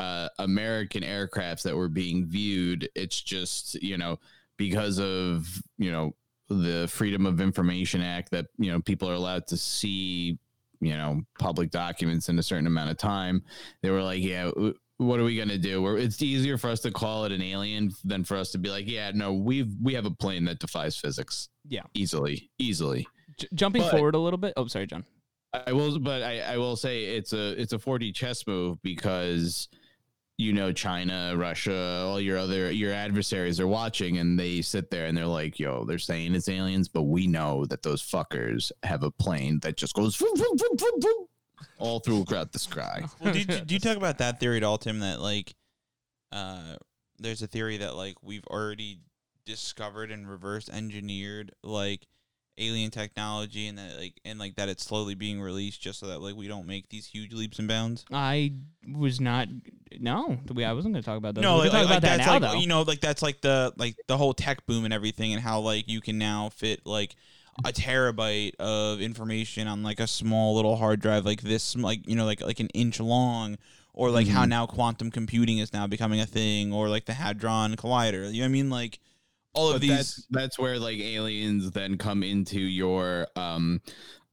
Speaker 1: uh, American aircrafts that were being viewed. It's just, you know, because of, you know, the Freedom of Information Act that, you know, people are allowed to see, you know, public documents in a certain amount of time. They were like, yeah, w- what are we gonna do? We're, it's easier for us to call it an alien than for us to be like, yeah, no, we've we have a plane that defies physics.
Speaker 2: Yeah.
Speaker 1: easily, easily.
Speaker 2: J- jumping
Speaker 1: But-
Speaker 2: forward a little bit. Oh, sorry, John.
Speaker 1: I will, but I, I will say it's a it's a 4D chess move because you know China, Russia, all your other your adversaries are watching, and they sit there and they're like, "Yo, they're saying it's aliens, but we know that those fuckers have a plane that just goes vroom, vroom, vroom, all throughout the sky." <laughs>
Speaker 3: Well, do, you, do you talk about that theory at all, Tim? That like, uh, there's a theory that like we've already discovered and reverse engineered like alien technology, and that like and like that it's slowly being released just so that like we don't make these huge leaps and bounds.
Speaker 2: I was not. No, we. I wasn't going to talk about that.
Speaker 3: No,
Speaker 2: we
Speaker 3: like, like,
Speaker 2: about that
Speaker 3: that's
Speaker 2: now,
Speaker 3: like
Speaker 2: though.
Speaker 3: you know, like that's like the like the whole tech boom and everything, and how like you can now fit like a terabyte of information on like a small little hard drive, like this, like you know, like like an inch long, or like how
Speaker 1: Mhm.
Speaker 3: now quantum computing is now becoming a thing, or like the hadron collider. You know what I mean? Like all of
Speaker 1: but
Speaker 3: these.
Speaker 1: that's that's where like aliens then come into your um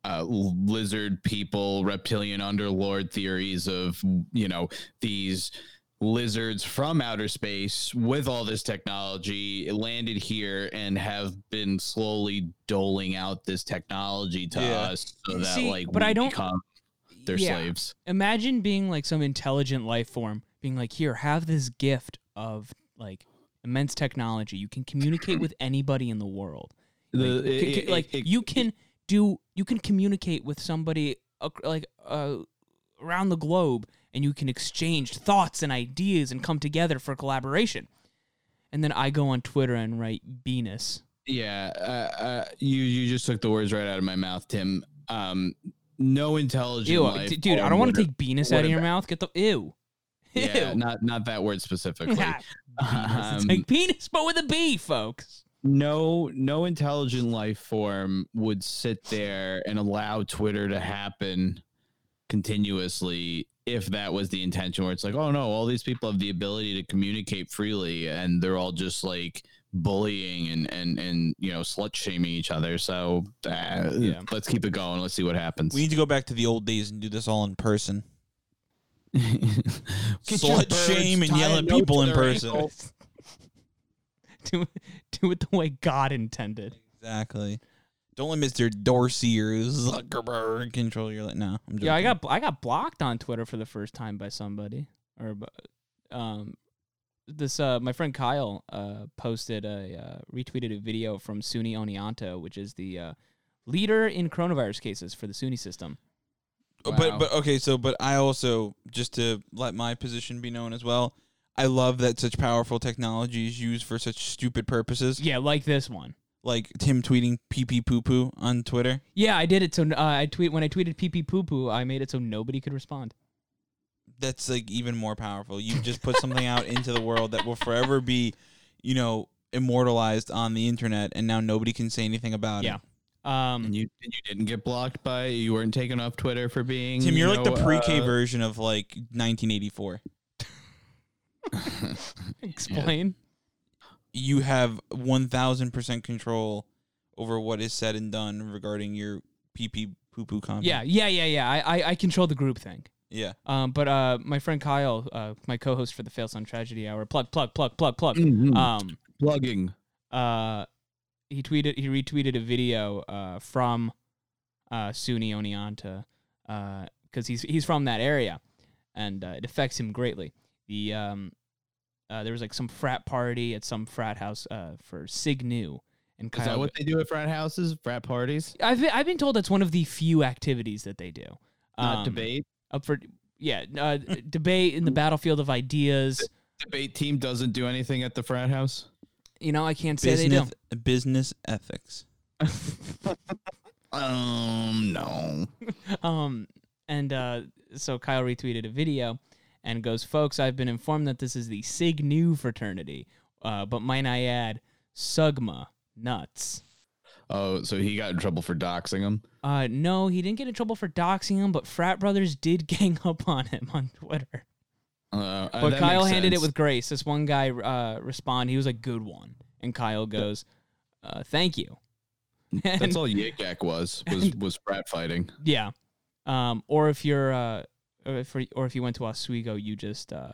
Speaker 1: uh, lizard people, reptilian underlord theories of you know these lizards from outer space with all this technology landed here and have been slowly doling out this technology to
Speaker 3: Yeah.
Speaker 1: us so that
Speaker 2: See,
Speaker 1: like
Speaker 2: but
Speaker 1: we
Speaker 2: I don't-
Speaker 1: become their
Speaker 2: Yeah.
Speaker 1: slaves.
Speaker 2: Imagine being like some intelligent life form, being like, here, have this gift of like immense technology. You can communicate with anybody in the world.
Speaker 1: The-
Speaker 2: Like,
Speaker 1: it-
Speaker 2: c- c-
Speaker 1: it-
Speaker 2: like
Speaker 1: it-
Speaker 2: you can do, you can communicate with somebody like uh, around the globe, and you can exchange thoughts and ideas and come together for collaboration. And then I go on Twitter and write Venus.
Speaker 1: Yeah, uh, uh, you you just took the words right out of my mouth, Tim. Um, no intelligent
Speaker 2: Ew,
Speaker 1: life
Speaker 2: d- dude, I don't want to take Venus out of your mouth. Get the ew.
Speaker 1: Yeah,
Speaker 2: Ew.
Speaker 1: not not that word specifically.
Speaker 2: Venus. <laughs> It's
Speaker 1: Um,
Speaker 2: like penis, but with a B, folks.
Speaker 1: no no intelligent life form would sit there and allow Twitter to happen continuously if that was the intention where it's like, oh no, all these people have the ability to communicate freely and they're all just like bullying and and and you know slut shaming each other. So uh,
Speaker 2: Yeah.
Speaker 1: let's keep it going. Let's see what happens.
Speaker 3: We need to go back to the old days and do this all in person. <laughs>
Speaker 1: Get your
Speaker 3: Slut shame and yell at people in person.
Speaker 1: ankle. <laughs>
Speaker 2: do do it the way God intended.
Speaker 3: Exactly. Don't let Mr. Dorsey or Zuckerberg control your. Li- no, I'm joking.
Speaker 2: Yeah, I got I got blocked on Twitter for the first time by somebody, or um, this uh my friend Kyle uh posted a uh, retweeted a video from SUNY Oneonta, which is the uh, leader in coronavirus cases for the SUNY system.
Speaker 3: But
Speaker 1: Wow.
Speaker 3: but okay, so but I also just to let my position be known as well. I love that such powerful technology is used for such stupid purposes,
Speaker 2: Yeah, like this one.
Speaker 3: like Tim tweeting pee pee poo poo on Twitter.
Speaker 2: Yeah, I did it so uh, I tweet when I tweeted pee pee poo poo, I made it so nobody could respond.
Speaker 3: That's like even more powerful. You just put something out into the world that will forever be, you know, immortalized on the internet, and now nobody can say anything about
Speaker 2: Yeah.
Speaker 3: it.
Speaker 2: Um,
Speaker 1: And you and you didn't get blocked by you weren't taken off Twitter for being
Speaker 3: Tim,
Speaker 1: you
Speaker 3: you're like the pre-K
Speaker 1: uh,
Speaker 3: version of like 1984. <laughs>
Speaker 2: explain.
Speaker 3: You have 1000% control over what is said and done regarding your pee pee poo poo content.
Speaker 2: Yeah, yeah, yeah, yeah. I I, I control the group thing.
Speaker 3: Yeah.
Speaker 2: Um, but uh, my friend Kyle, uh, my co-host for the Fail Son Tragedy Hour, plug, plug, plug, plug, plug.
Speaker 1: Mhm.
Speaker 2: Um,
Speaker 1: plugging.
Speaker 2: uh, he tweeted, he retweeted a video uh from uh SUNY Oneonta, uh, because he's he's from that area, and uh, it affects him greatly. The um, uh, there was like some frat party at some frat house uh for Sig Nu, and
Speaker 1: Is that
Speaker 2: Kyle.
Speaker 1: what they do at frat houses? Frat parties?
Speaker 2: I've been, I've been told that's one of the few activities that they do.
Speaker 1: Not
Speaker 2: Um,
Speaker 1: debate.
Speaker 2: up for yeah uh, debate in the <laughs> battlefield of ideas.
Speaker 1: Debate team doesn't do anything at the frat house.
Speaker 2: You know, I can't say they do.
Speaker 3: Business, business ethics. <laughs>
Speaker 1: Um, no. <laughs>
Speaker 2: Um, and uh, so Kyle retweeted a video and goes, "Folks, I've been informed that this is the Sig Nu fraternity, uh, but might I add, Sugma nuts."
Speaker 1: Oh, so he got in trouble for doxing him.
Speaker 2: Uh, no, he didn't get in trouble for doxing him, but frat brothers did <laughs> gang up on him on Twitter.
Speaker 1: Uh, uh,
Speaker 2: But Kyle
Speaker 1: makes
Speaker 2: handed it with grace. This one guy uh, responded, he was a "Good one," and Kyle goes, uh, "Thank you." <laughs>
Speaker 1: That's all Yik Yak was was <laughs> was frat fighting.
Speaker 2: Yeah. Um, or if you're, uh, or if, or if you went to Oswego, you just uh,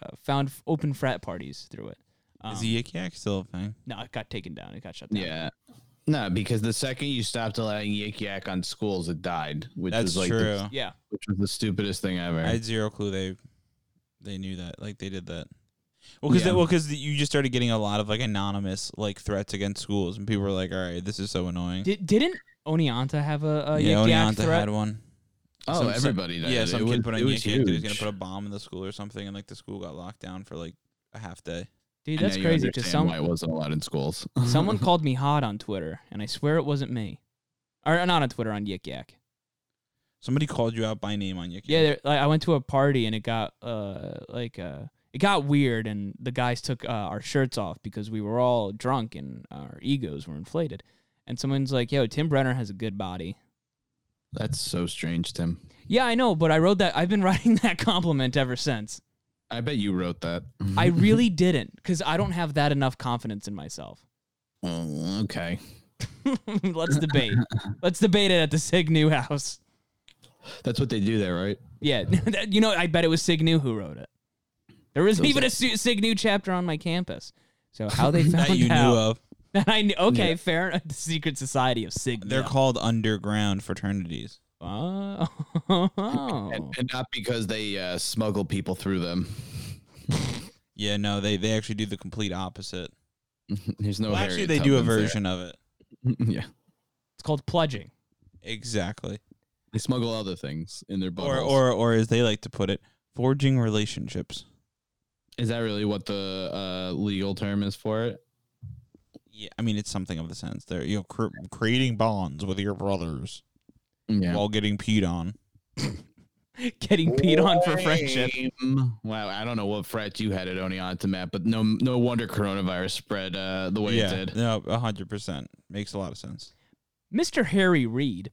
Speaker 2: uh, found open frat parties through it. Um,
Speaker 3: is the Yik Yak still a thing?
Speaker 2: No, it got taken down. It got shut down.
Speaker 1: Yeah. No, because the second you stopped allowing Yik Yak on schools, it died. Which
Speaker 3: That's
Speaker 1: was like
Speaker 3: true.
Speaker 1: The,
Speaker 2: Yeah.
Speaker 1: which was the stupidest thing ever.
Speaker 3: I had zero clue they they knew that. Like they did that. Well, because
Speaker 1: Yeah.
Speaker 3: well, because you just started getting a lot of like anonymous like threats against schools, and people were like, "All right, this is so annoying."
Speaker 2: Did, didn't Oneonta have a, a
Speaker 3: yeah,
Speaker 2: Yik
Speaker 3: Oneonta
Speaker 2: threat?
Speaker 3: had one.
Speaker 1: oh,
Speaker 3: some- some-
Speaker 1: everybody did.
Speaker 3: Yeah, some
Speaker 1: it
Speaker 3: kid
Speaker 1: was,
Speaker 3: put on
Speaker 1: it was
Speaker 3: Yik Yak that he was gonna put a bomb in the school or something, and like the school got locked down for like a half day.
Speaker 2: Dude,
Speaker 1: And
Speaker 2: that's crazy. Because
Speaker 1: understand
Speaker 2: some
Speaker 1: why it wasn't allowed in schools.
Speaker 2: someone <laughs> called me hot on Twitter, and I swear it wasn't me. Or not on Twitter, on Yik Yak.
Speaker 3: Somebody called you out by name on your Yak.
Speaker 2: Yeah, like, I went to a party and it got uh like uh it got weird and the guys took uh, our shirts off because we were all drunk and our egos were inflated. And someone's like, "Yo, Tim Brenner has a good body."
Speaker 1: That's so strange, Tim.
Speaker 2: Yeah, I know, but I wrote that. I've been <laughs> writing that compliment ever since.
Speaker 1: I bet you wrote that. <laughs>
Speaker 2: I really <laughs> didn't because I don't have that enough confidence in myself.
Speaker 1: Oh, okay.
Speaker 2: Let's debate. Let's debate it at the Sig Nu house.
Speaker 1: That's what they do there, right?
Speaker 2: Yeah, <laughs> you know, I bet it was Sig Nu who wrote it. There isn't even
Speaker 1: are-
Speaker 2: a Su- Sig Nu chapter on my campus. So how they <laughs> found
Speaker 3: that you
Speaker 2: out
Speaker 3: knew of. <laughs>
Speaker 2: that I knew. Okay,
Speaker 1: Yeah.
Speaker 2: fair. enough. The secret society of Sig.
Speaker 3: They're called underground fraternities.
Speaker 2: Oh.
Speaker 1: And, and not because they uh, smuggle people through them.
Speaker 3: Yeah, no, they they actually do the complete opposite.
Speaker 1: There's no.
Speaker 3: well, actually,
Speaker 1: Harriet
Speaker 3: they do a
Speaker 1: Tubmans there.
Speaker 3: version of it.
Speaker 1: yeah,
Speaker 2: it's called pledging.
Speaker 3: Exactly.
Speaker 1: They smuggle other things in their
Speaker 3: Or
Speaker 1: bottles.
Speaker 3: or or as they like to put it, forging relationships.
Speaker 1: is that really what the uh, legal term is for it?
Speaker 3: Yeah, I mean it's something of the sense. They're you know cr- creating bonds with your brothers
Speaker 1: Yeah.
Speaker 3: while getting peed on. <laughs>
Speaker 2: Getting peed on for friendship.
Speaker 1: Lame. Wow, I don't know what frat you had at Oneonta, Matt, but no, no wonder coronavirus spread uh, the way
Speaker 3: yeah,
Speaker 1: it did.
Speaker 3: no, hundred percent makes a lot of sense.
Speaker 2: Mr. Harry Reid,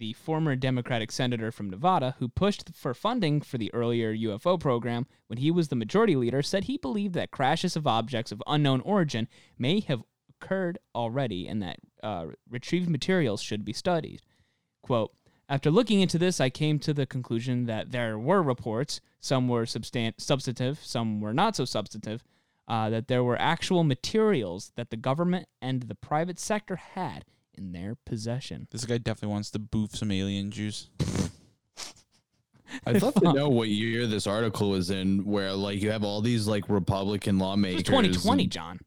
Speaker 2: the former Democratic senator from Nevada who pushed for funding for the earlier UFO program when he was the majority leader, said he believed that crashes of objects of unknown origin may have occurred already and that uh, retrieved materials should be studied. Quote, after looking into this, I came to the conclusion that there were reports, some were substan- substantive, some were not so substantive, uh, that there were actual materials that the government and the private sector had in their possession.
Speaker 3: This guy definitely wants to boof some alien juice.
Speaker 1: I'd love to know what year this article was in, where like you have all these like Republican
Speaker 2: This
Speaker 1: lawmakers.
Speaker 2: 2020,
Speaker 1: and-
Speaker 2: John.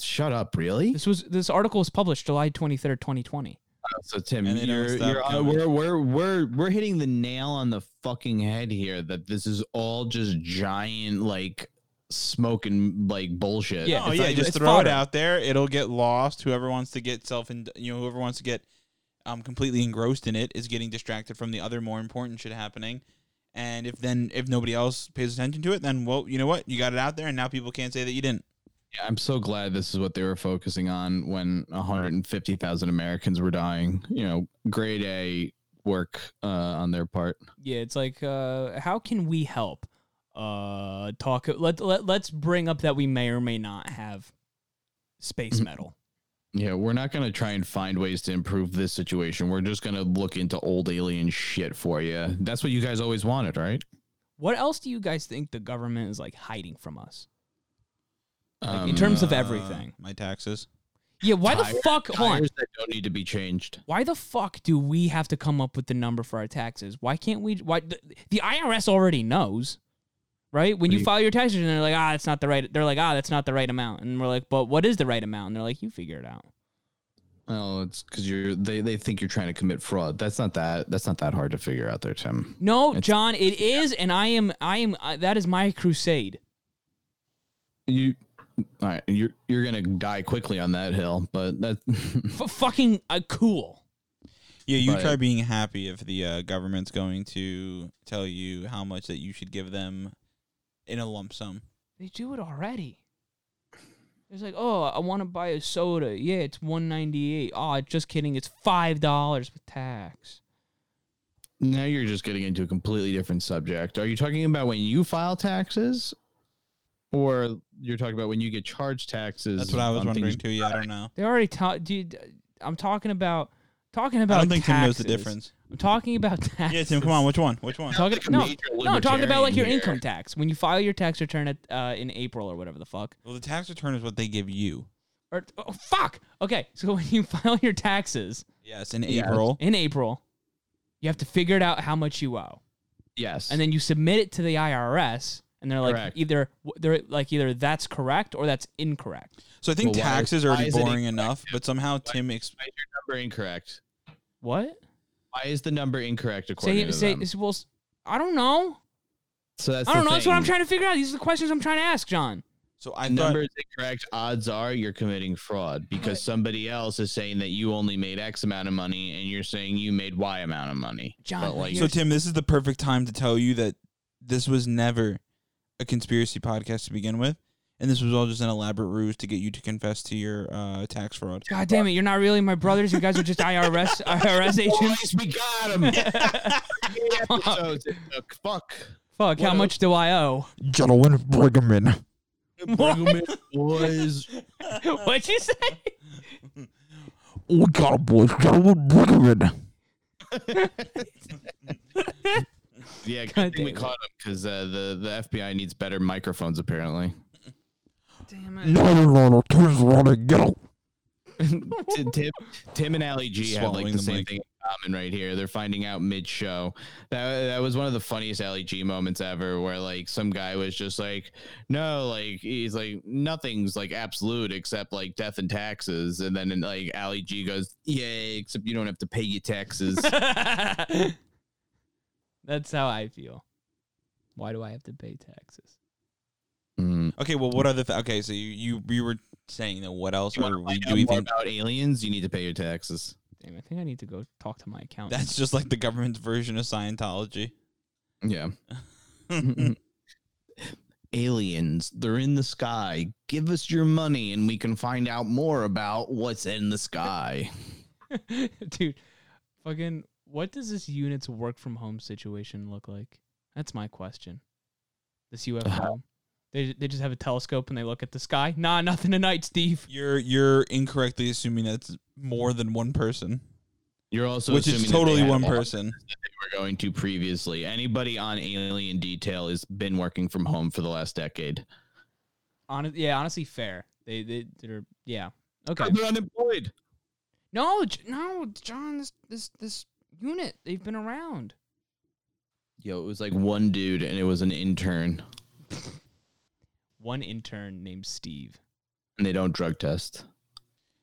Speaker 1: Shut up, really?
Speaker 2: This was this article was published July 23rd, 2020.
Speaker 1: So Tim,
Speaker 3: And they don't
Speaker 1: you're, you're, uh, we're we're we're we're hitting the nail on the fucking head here. That this is all just giant like smoking like bullshit.
Speaker 2: Yeah,
Speaker 3: oh yeah,
Speaker 2: like-
Speaker 3: just throw
Speaker 2: fodder.
Speaker 3: it out there. It'll get lost. Whoever wants to get self and you know whoever wants to get um completely engrossed in it is getting distracted from the other more important shit happening. And if then if nobody else pays attention to it, then well, you know what? You got it out there, and now people can't say that you didn't.
Speaker 1: Yeah, I'm so glad this is what they were focusing on when 150,000 Americans were dying. You know, grade A work uh, on their part.
Speaker 2: Yeah, it's like uh how can we help? Uh talk let, let let's bring up that we may or may not have space
Speaker 1: Mm-hmm.
Speaker 2: metal.
Speaker 1: Yeah, we're not going to try and find ways to improve this situation. We're just going to look into old alien shit for you. That's what you guys always wanted, right?
Speaker 2: What else do you guys think the government is like hiding from us? Like, in
Speaker 1: Um,
Speaker 2: terms of
Speaker 3: Uh,
Speaker 2: everything.
Speaker 3: my taxes.
Speaker 2: Yeah, why the fuck hold on.
Speaker 1: tires that don't need to be changed.
Speaker 2: Why the fuck do we have to come up with the number for our taxes? Why can't we why the, the IRS already knows. Right? When you
Speaker 1: you-
Speaker 2: file your taxes and they're like, "Ah, that's not the right." They're like, "Ah, that's not the right amount." And we're like, "But what is the right amount?" And they're like, "You figure it out."
Speaker 1: Oh, it's because you're they, they think you're trying to commit fraud. That's not that that's not that hard to figure out there, Tim.
Speaker 2: No,
Speaker 1: It's-
Speaker 2: John, it is, and I am, I am. Uh, that is my crusade.
Speaker 1: You all right, you're you're gonna die quickly on that hill, but that <laughs>
Speaker 2: F- fucking uh, cool.
Speaker 3: Yeah, you
Speaker 1: But-
Speaker 3: try being happy if the uh, government's going to tell you how much that you should give them in a lump sum.
Speaker 2: They do it already. It's like, oh, I want to buy a soda. Yeah, it's one ninety eight. Oh, just kidding. It's five dollars with tax.
Speaker 1: now you're just getting into a completely different subject. Are you talking about when you file taxes? Or you're talking about when you get charged taxes?
Speaker 3: That's what I was wondering too. Yeah, I don't know.
Speaker 2: They already taught, dude. I'm talking about, talking about.
Speaker 3: I don't think Tim knows the difference.
Speaker 2: I'm talking about taxes.
Speaker 3: Yeah, Tim, come on. Which one? Which one?
Speaker 2: I'm talking,
Speaker 1: like
Speaker 2: no, no, I'm talking about like your
Speaker 1: libertarian
Speaker 2: income tax when you file your tax return at uh, in April or whatever the fuck.
Speaker 3: Well, the tax return is what they give you.
Speaker 2: Or oh, fuck. Okay, so <laughs> when you file your taxes
Speaker 3: Yes, in
Speaker 1: Yes.
Speaker 3: April.
Speaker 2: in April, you have to figure it out how much you owe,
Speaker 1: Yes.
Speaker 2: and then you submit it to the IRS, and they're like
Speaker 1: Correct.
Speaker 2: either they're like either that's correct or that's incorrect.
Speaker 3: So I think
Speaker 1: Well, why
Speaker 3: tax
Speaker 1: is-
Speaker 3: is
Speaker 1: why
Speaker 3: already boring
Speaker 1: incorrect?
Speaker 3: enough, but somehow Tim ex-
Speaker 1: why is your number incorrect?
Speaker 2: What?
Speaker 1: Why is the number incorrect according
Speaker 2: Say
Speaker 1: to
Speaker 2: say
Speaker 1: them?
Speaker 2: well. s- I don't know.
Speaker 1: So that's
Speaker 2: I don't
Speaker 1: the
Speaker 2: know. That's what I'm trying to figure out. These are the questions I'm trying to ask, John.
Speaker 3: So I thought
Speaker 1: number is incorrect. Odds are you're committing fraud because somebody else is saying that you only made X amount of money and you're saying you made Y amount of money.
Speaker 2: John,
Speaker 1: But, like,
Speaker 3: So Tim, this is the perfect time to tell you that this was never a conspiracy podcast to begin with, and this was all just an elaborate ruse to get you to confess to your uh, tax fraud.
Speaker 2: God damn it! You're not really my brothers. You guys are just IRS <laughs> IRS agents.
Speaker 1: Boys, we got him. episodes it took. Fuck.
Speaker 2: Fuck. How
Speaker 1: What
Speaker 2: much do I owe?
Speaker 3: Gentlemen, bring him in.
Speaker 1: Bring 'em in, <laughs> boys.
Speaker 2: What'd you say?
Speaker 4: We got a boys, gentlemen, bring him in. <laughs>
Speaker 1: Yeah,
Speaker 2: God
Speaker 1: good thing we
Speaker 2: it.
Speaker 1: caught him because uh, the the FBI needs better microphones apparently.
Speaker 2: Damn it.
Speaker 4: No, no, no, Tim's running, get.
Speaker 1: Tim, Tim, Tim and Ali G have like the
Speaker 3: the
Speaker 1: same
Speaker 3: mic.
Speaker 1: thing in common right here. They're finding out mid show. That that was one of the funniest Ali G moments ever, where like some guy was just like, no, like he's like nothing's like absolute except like death and taxes, and then like Ali G goes, yeah, except you don't have to pay your taxes. <laughs> <laughs>
Speaker 2: That's how I feel. Why do I have to pay taxes?
Speaker 1: Mm.
Speaker 3: Okay, well, what other? Th- okay, so you, you you were saying that what else
Speaker 1: You
Speaker 3: are
Speaker 1: want to
Speaker 3: we doing? Think-
Speaker 1: about aliens? You need to pay your taxes.
Speaker 2: Damn, I think I need to go talk to my accountant.
Speaker 3: That's just like the government's version of Scientology.
Speaker 1: Yeah. <laughs> <laughs> aliens they're in the sky give us your money and we can find out more about what's in the sky <laughs>
Speaker 2: Dude, fucking, what does this unit's work from home situation look like? That's my question. This UFO. Uh-huh. they, they just have a telescope and they look at the sky. Nah, nothing tonight, Steve.
Speaker 3: You're you're incorrectly assuming that's more than one person,
Speaker 1: you're also
Speaker 3: which is
Speaker 1: assuming that
Speaker 3: totally one person.
Speaker 1: that they were going to previously anybody on alien detail has been working from home for the last decade
Speaker 2: Hon- yeah, honestly, fair. They, they, they're, yeah. Okay.
Speaker 1: they're unemployed
Speaker 2: No, no, John, this, this, this unit, they've been around.
Speaker 1: yo it was like one dude and it was an intern <laughs>
Speaker 2: One intern named Steve.
Speaker 1: and they don't drug test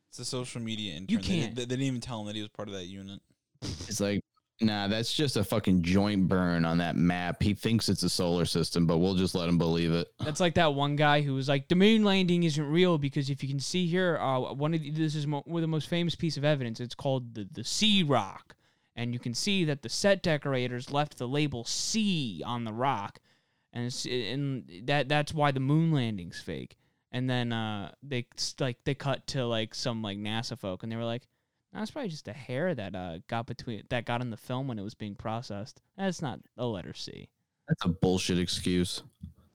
Speaker 3: It's a social media intern.
Speaker 2: You can't.
Speaker 3: They, they didn't even tell him that he was part of that unit.
Speaker 1: it's like nah that's just a fucking joint burn on that map he thinks it's a solar system but we'll just let him believe it
Speaker 2: That's like that one guy who was like, the moon landing isn't real because if you can see here, uh, one of the, this is mo- one of the most famous piece of evidence. It's called the the Sea Rock, and you can see that the set decorators left the label C on the rock, and and that that's why the moon landing's fake. And then uh, they like they cut to like some like NASA folk, and they were like, "That's probably just a hair that uh got between that got in the film when it was being processed. That's not a letter C.
Speaker 1: that's a bullshit excuse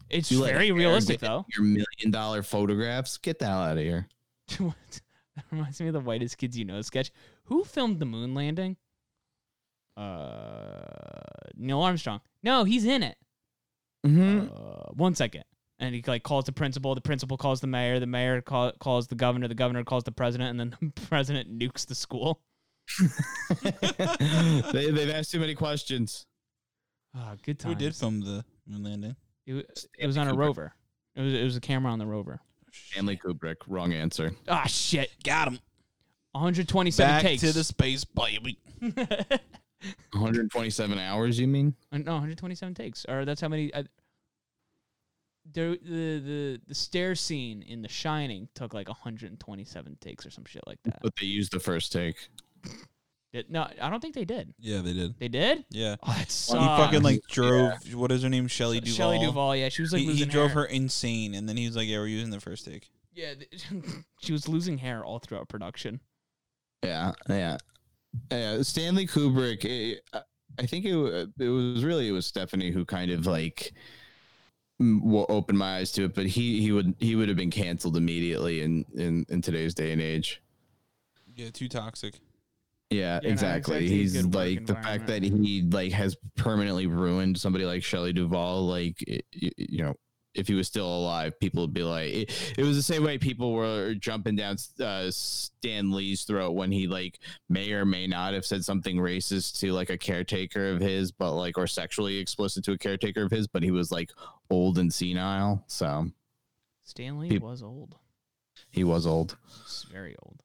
Speaker 2: It's
Speaker 1: You
Speaker 2: very realistic though."
Speaker 1: your million dollar photographs get the hell out of here <laughs> <laughs>
Speaker 2: that reminds me of the whitest kids you know sketch. Who filmed the moon landing? Uh, Neil Armstrong. No, he's in it.
Speaker 1: mm-hmm.
Speaker 2: Uh, one second. And he like calls the principal. The principal calls the mayor. The mayor call, calls the governor. The governor calls the president, and then the <laughs> president nukes the school. <laughs>
Speaker 1: they, they've asked too many questions.
Speaker 2: Ah, good
Speaker 3: Who
Speaker 2: times.
Speaker 3: did film the moon landing?
Speaker 2: It, it was on a
Speaker 1: Kubrick.
Speaker 2: rover. It was it was a camera on the rover.
Speaker 1: Stanley Kubrick. Wrong answer.
Speaker 2: Ah, shit.
Speaker 3: Got him.
Speaker 2: 127
Speaker 3: Back
Speaker 2: takes.
Speaker 3: to the space baby. <laughs>
Speaker 1: 127 hours, you mean?
Speaker 2: Uh, no, 127 takes, or that's how many. Uh, the the the the stair scene in The Shining took like 127 takes or some shit like that.
Speaker 1: But they used the first take.
Speaker 2: It- no, I don't think they did.
Speaker 3: Yeah, they did.
Speaker 2: They did.
Speaker 3: Yeah.
Speaker 2: Oh, that sucks.
Speaker 3: He fucking like drove. What is her name? Shelley Duvall.
Speaker 2: Shelley Duvall. Yeah, she was like
Speaker 3: he, he drove
Speaker 2: hair.
Speaker 3: her insane, and then he was like, "Yeah, we're using the first take."
Speaker 2: Yeah, th- <laughs> she was losing hair all throughout production.
Speaker 1: Yeah, yeah. Yeah, Stanley Kubrick. eh, I think it, it was really it was Stephanie who kind of like m- wo- opened my eyes to it, but he he would he would have been canceled immediately in in in today's day and age.
Speaker 3: Yeah, too toxic.
Speaker 1: Yeah,
Speaker 2: Yeah,
Speaker 1: exactly.
Speaker 2: exactly
Speaker 1: He's like the fact that he like has permanently ruined somebody like Shelley Duvall. Like, it, you know, if he was still alive, people would be like, it, it was the same way people were jumping down uh, Stan Lee's throat when he like may or may not have said something racist to like a caretaker of his, but like or sexually explicit to a caretaker of his, but he was like old and senile, so
Speaker 2: Stanley
Speaker 1: Peop-
Speaker 2: was old.
Speaker 1: he was old.
Speaker 2: He's very old.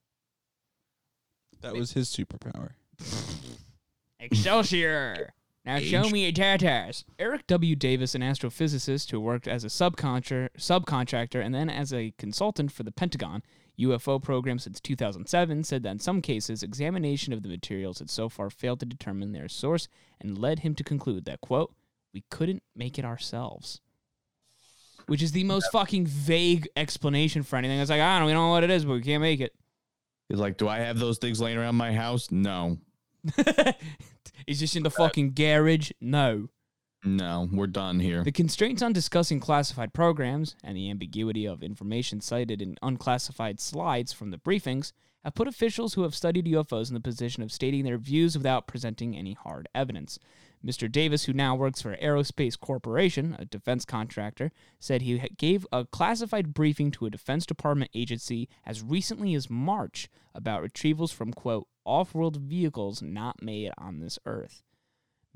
Speaker 3: That was his superpower. <laughs>
Speaker 2: Excelsior! Now show me your tatas. Eric W. Davis, an astrophysicist who worked as a subcontra- subcontractor and then as a consultant for the Pentagon UFO program since 2007, said that in some cases, examination of the materials had so far failed to determine their source and led him to conclude that, quote, we couldn't make it ourselves. Which is the most fucking vague explanation for anything. It's like, I don't know, we don't know what it is, but we can't make it.
Speaker 1: He's like, do I have those things laying around my house? No. <laughs>
Speaker 2: Is this in the fucking garage? No.
Speaker 1: No, we're done here.
Speaker 2: The constraints on discussing classified programs and the ambiguity of information cited in unclassified slides from the briefings have put officials who have studied UFOs in the position of stating their views without presenting any hard evidence. Mr. Davis, who now works for Aerospace Corporation, a defense contractor, said he gave a classified briefing to a Defense Department agency as recently as March about retrievals from, quote, off world vehicles not made on this Earth.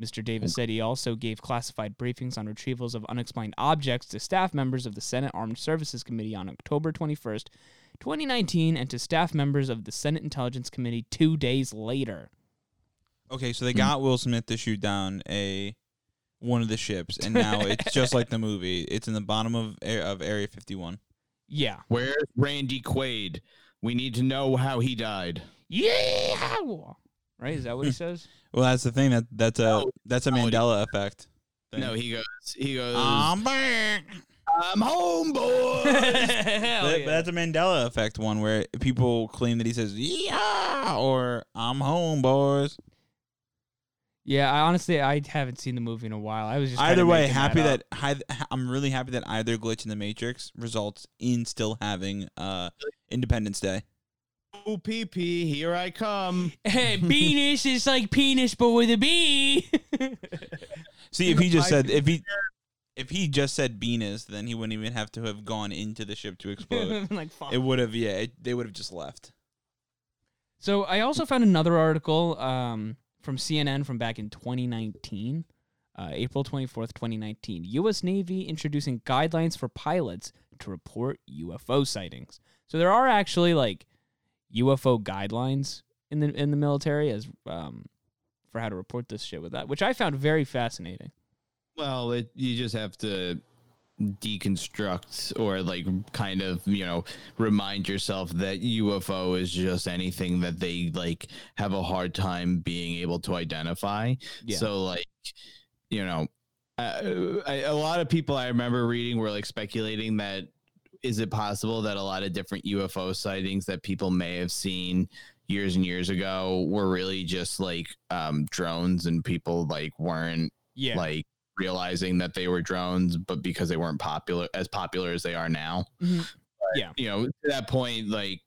Speaker 2: Mr. Davis said he also gave classified briefings on retrievals of unexplained objects to staff members of the Senate Armed Services Committee on October 21st, 2019, and to staff members of the Senate Intelligence Committee two days later.
Speaker 3: Okay, so they hmm. got Will Smith to shoot down a one of the ships, and now it's just like the movie. It's in the bottom of of Area 51.
Speaker 2: Yeah.
Speaker 1: Where's Randy Quaid? We need to know how he died.
Speaker 2: Yeah. Right? Is that what he says?
Speaker 3: Well, that's the thing. That that's a
Speaker 1: No,
Speaker 3: that's a
Speaker 1: no,
Speaker 3: Mandela effect. thing.
Speaker 1: No, he goes. He goes.
Speaker 3: I'm back.
Speaker 1: I'm home, boy.
Speaker 2: Hell <laughs>
Speaker 3: But,
Speaker 2: yeah.
Speaker 3: that's a Mandela effect one where people claim that he says "yeah" or "I'm home, boys."
Speaker 2: yeah, I honestly I haven't seen the movie in a while. I was just
Speaker 3: Either way, happy
Speaker 2: that,
Speaker 3: that, hi- I'm really happy that either glitch in the Matrix results in still having uh Independence Day.
Speaker 1: Ooh, pee pee, here I come.
Speaker 2: Hey, <laughs> penis is like penis but with a B.
Speaker 3: See, if he just said if he if he just said Venus, then he wouldn't even have to have gone into the ship to explode. <laughs>
Speaker 2: like fuck.
Speaker 3: it would have, yeah, it, they would have just left.
Speaker 2: So I also found another article um, from CNN from back in 2019, uh, April 24th, 2019. U.S. Navy introducing guidelines for pilots to report UFO sightings. So there are actually like UFO guidelines in the in the military as um, for how to report this shit with that, which I found very fascinating.
Speaker 1: Well, it, you just have to deconstruct or like kind of you know remind yourself that UFO is just anything that they like have a hard time being able to identify.
Speaker 2: Yeah.
Speaker 1: So like you know, uh, I, a lot of people I remember reading were like speculating that is it possible that a lot of different UFO sightings that people may have seen years and years ago were really just like um drones and people like weren't
Speaker 2: Yeah.
Speaker 1: like realizing that they were drones, but because they weren't popular as popular as they are now.
Speaker 2: Mhm.
Speaker 1: But,
Speaker 2: Yeah.
Speaker 1: You know, to that point, like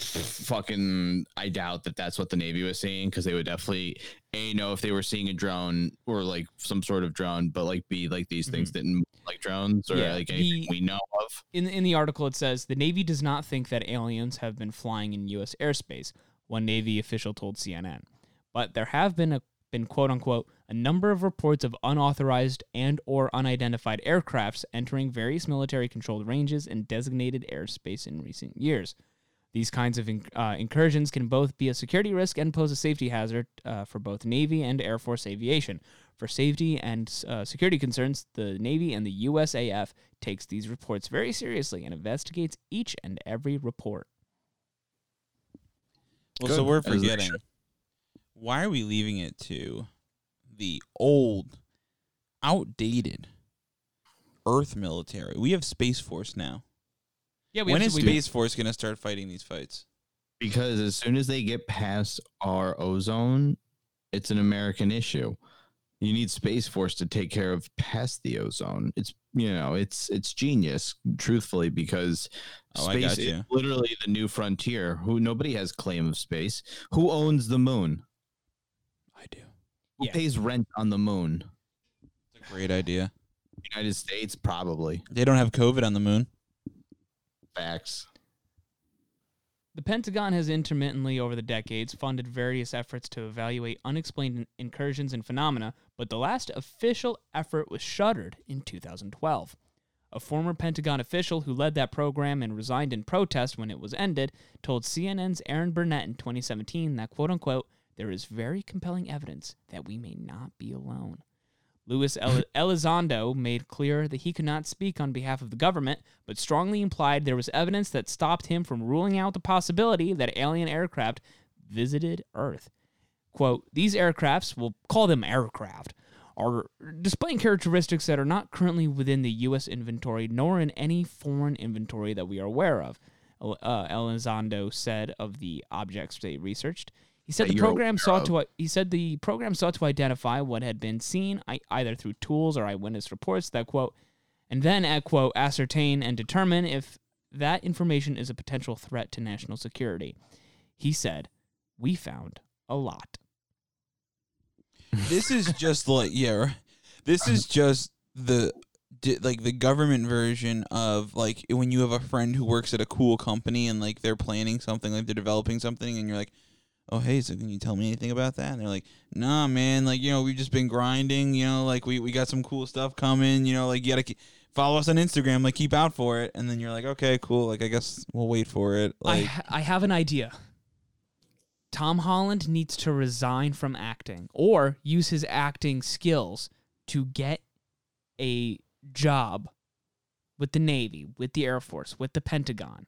Speaker 1: fucking I doubt that that's what the Navy was seeing because they would definitely a know if they were seeing a drone or like some sort of drone, but like b like these things mm-hmm. didn't like drones or
Speaker 2: Yeah,
Speaker 1: like anything
Speaker 2: the-
Speaker 1: we know of.
Speaker 2: In in the article, it says the Navy does not think that aliens have been flying in U.S. airspace. One Navy official told CNN, but there have been a been quote unquote a number of reports of unauthorized and or unidentified aircrafts entering various military controlled ranges and designated airspace in recent years. These kinds of uh, incursions can both be a security risk and pose a safety hazard uh, for both Navy and Air Force aviation. For safety and uh, security concerns, the Navy and the USAF takes these reports very seriously and investigates each and every report.
Speaker 3: Well, so we're forgetting. Why are we leaving it to the old, outdated Earth military? We have Space Force now.
Speaker 2: Yeah, we
Speaker 3: when is Space Force going to start fighting these fights?
Speaker 1: Because as soon as they get past our ozone, it's an American issue. You need Space Force to take care of past the ozone. It's you know, it's it's genius, truthfully, because
Speaker 3: Oh,
Speaker 1: space is literally the new frontier. Who nobody has claim of space. Who owns the moon?
Speaker 3: I do.
Speaker 1: Who
Speaker 2: Yeah.
Speaker 1: pays rent on the moon?
Speaker 3: It's a great idea.
Speaker 1: United States, probably.
Speaker 3: They don't have COVID on the moon.
Speaker 1: Facts.
Speaker 2: The Pentagon has intermittently over the decades funded various efforts to evaluate unexplained incursions and phenomena, but the last official effort was shuttered in 2012. A former Pentagon official who led that program and resigned in protest when it was ended told CNN's Erin Burnett in 2017 that, quote unquote, there is very compelling evidence that we may not be alone. Luis El- <laughs> Elizondo made clear that he could not speak on behalf of the government, but strongly implied there was evidence that stopped him from ruling out the possibility that alien aircraft visited Earth. Quote, these aircrafts, we'll call them aircraft, are displaying characteristics that are not currently within the U.S. inventory nor in any foreign inventory that we are aware of, uh, Elizondo said of the objects they researched. He He said the program sought
Speaker 1: of.
Speaker 2: to he said the program sought to identify what had been seen either through tools or eyewitness reports that quote and then at quote ascertain and determine if that information is a potential threat to national security. He said, "We found a lot."
Speaker 3: this is just like yeah this is just the like the government version of like when you have a friend who works at a cool company and like they're planning something like they're developing something and you're like oh hey so can you tell me anything about that and they're like nah man like you know we've just been grinding you know like we, we got some cool stuff coming you know like you gotta keep, follow us on instagram like keep out for it and then you're like okay cool like i guess we'll wait for it
Speaker 2: I
Speaker 3: like
Speaker 2: ha- I have an idea. Tom Holland needs to resign from acting or use his acting skills to get a job with the Navy, with the Air Force, with the Pentagon.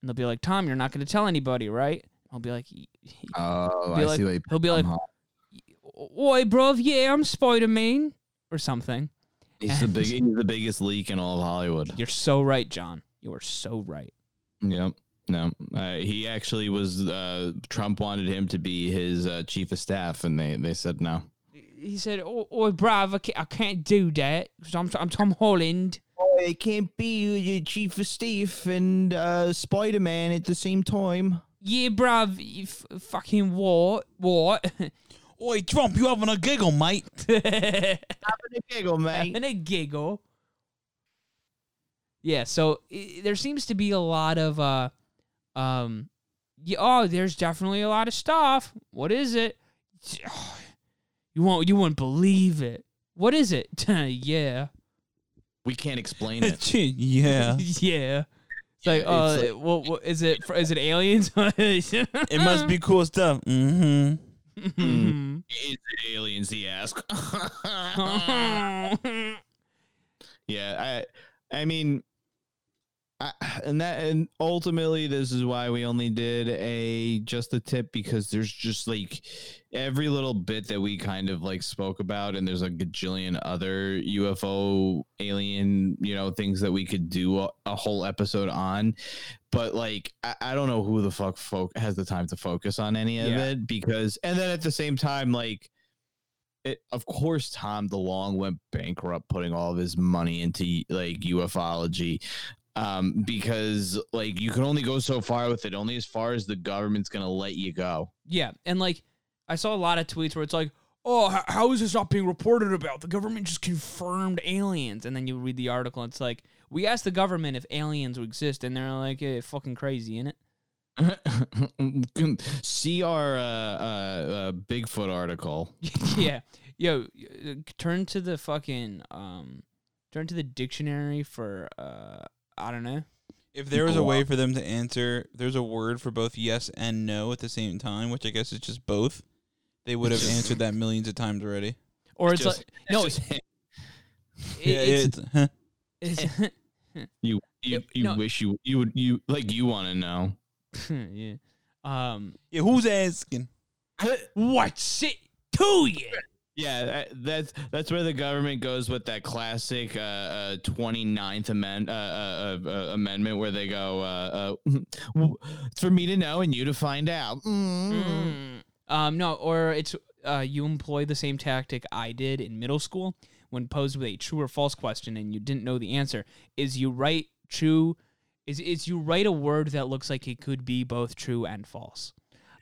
Speaker 2: And they'll be like, "Tom, you're not going to tell anybody, right?" I'll be like, "Y- y- <laughs>
Speaker 1: Oh,
Speaker 2: Be
Speaker 1: I
Speaker 2: like-
Speaker 1: see what you
Speaker 2: he'll be like,
Speaker 1: Tom
Speaker 2: "Oi, bruv, yeah, I'm Spider-Man," or something.
Speaker 1: He's the big. He's the biggest leak in all of Hollywood.
Speaker 2: You're so right, John. You are so right.
Speaker 1: Yep. No, uh, he actually was. Uh, Trump wanted him to be his uh, chief of staff, and they they said no.
Speaker 2: He said, "Oh, oi, bruv, I can't, I can't do that 'cause I'm, I'm Tom Holland."
Speaker 5: Oh, it can't be your chief of staff and uh, Spider Man at the same time.
Speaker 2: Yeah, bruv, you f- fucking what? What? <laughs>
Speaker 3: oi trump you having a giggle mate <laughs>
Speaker 5: Having a giggle, mate.
Speaker 2: and a giggle. Yeah, so i there seems to be a lot of uh, um, yeah, oh, there's definitely a lot of stuff. What is it? <sighs> You won't, you wouldn't believe it. What is it? <laughs> yeah,
Speaker 1: We can't explain it.
Speaker 3: yeah
Speaker 2: yeah. It's like,
Speaker 1: Yeah,
Speaker 2: uh,
Speaker 1: it's
Speaker 2: what, what is it? fr- Is it aliens? <laughs>
Speaker 3: it must be cool stuff mm-hmm
Speaker 2: Mhm.
Speaker 1: Is it aliens? He asked. <laughs> <laughs> yeah, I. I mean, I, and that and ultimately this is why we only did a just a tip because there's just like every little bit that we kind of like spoke about and there's a gajillion other UFO alien you know things that we could do a, a whole episode on but like I, I don't know who the fuck folk has the time to focus on any of
Speaker 2: Yeah.
Speaker 1: it because and then at the same time like it, of course Tom DeLonge went bankrupt putting all of his money into like ufology um because like you can only go so far with it only as far as the government's gonna let you go
Speaker 2: Yeah, and like I saw a lot of tweets where it's like, "Oh, h- how is this not being reported about? The government just confirmed aliens." And then you read the article, and it's like, "We asked the government if aliens would exist, and they're like, eh, fucking crazy, innit?" <laughs>
Speaker 1: see our uh, uh, uh bigfoot article <laughs>
Speaker 2: yeah, yo, uh, turn to the fucking um, turn to the dictionary for uh, I don't know.
Speaker 3: If there was a way for them to answer, there's a word for both yes and no at the same time, which I guess is just both. They would have answered that millions of times already.
Speaker 2: Or it's
Speaker 1: Just-
Speaker 2: like no,
Speaker 1: it's <laughs>
Speaker 2: it's,
Speaker 1: just-
Speaker 2: it's,
Speaker 3: it's, <laughs>
Speaker 2: it's
Speaker 1: you you, you
Speaker 2: no.
Speaker 1: wish you you would you like you want to know <laughs>
Speaker 2: yeah. Um,
Speaker 3: yeah. Who's asking?
Speaker 2: What it to you?
Speaker 1: Yeah, that's that's where the government goes with that classic uh, uh, 29th amend, uh, uh, uh, uh, amendment where they go, uh, uh, it's for me to know and you to find out. Mm.
Speaker 2: Mm. Um, no, or it's uh, you employ the same tactic I did in middle school when posed with a true or false question and you didn't know the answer. Is you write true? Is is you write a word that looks like it could be both true and false?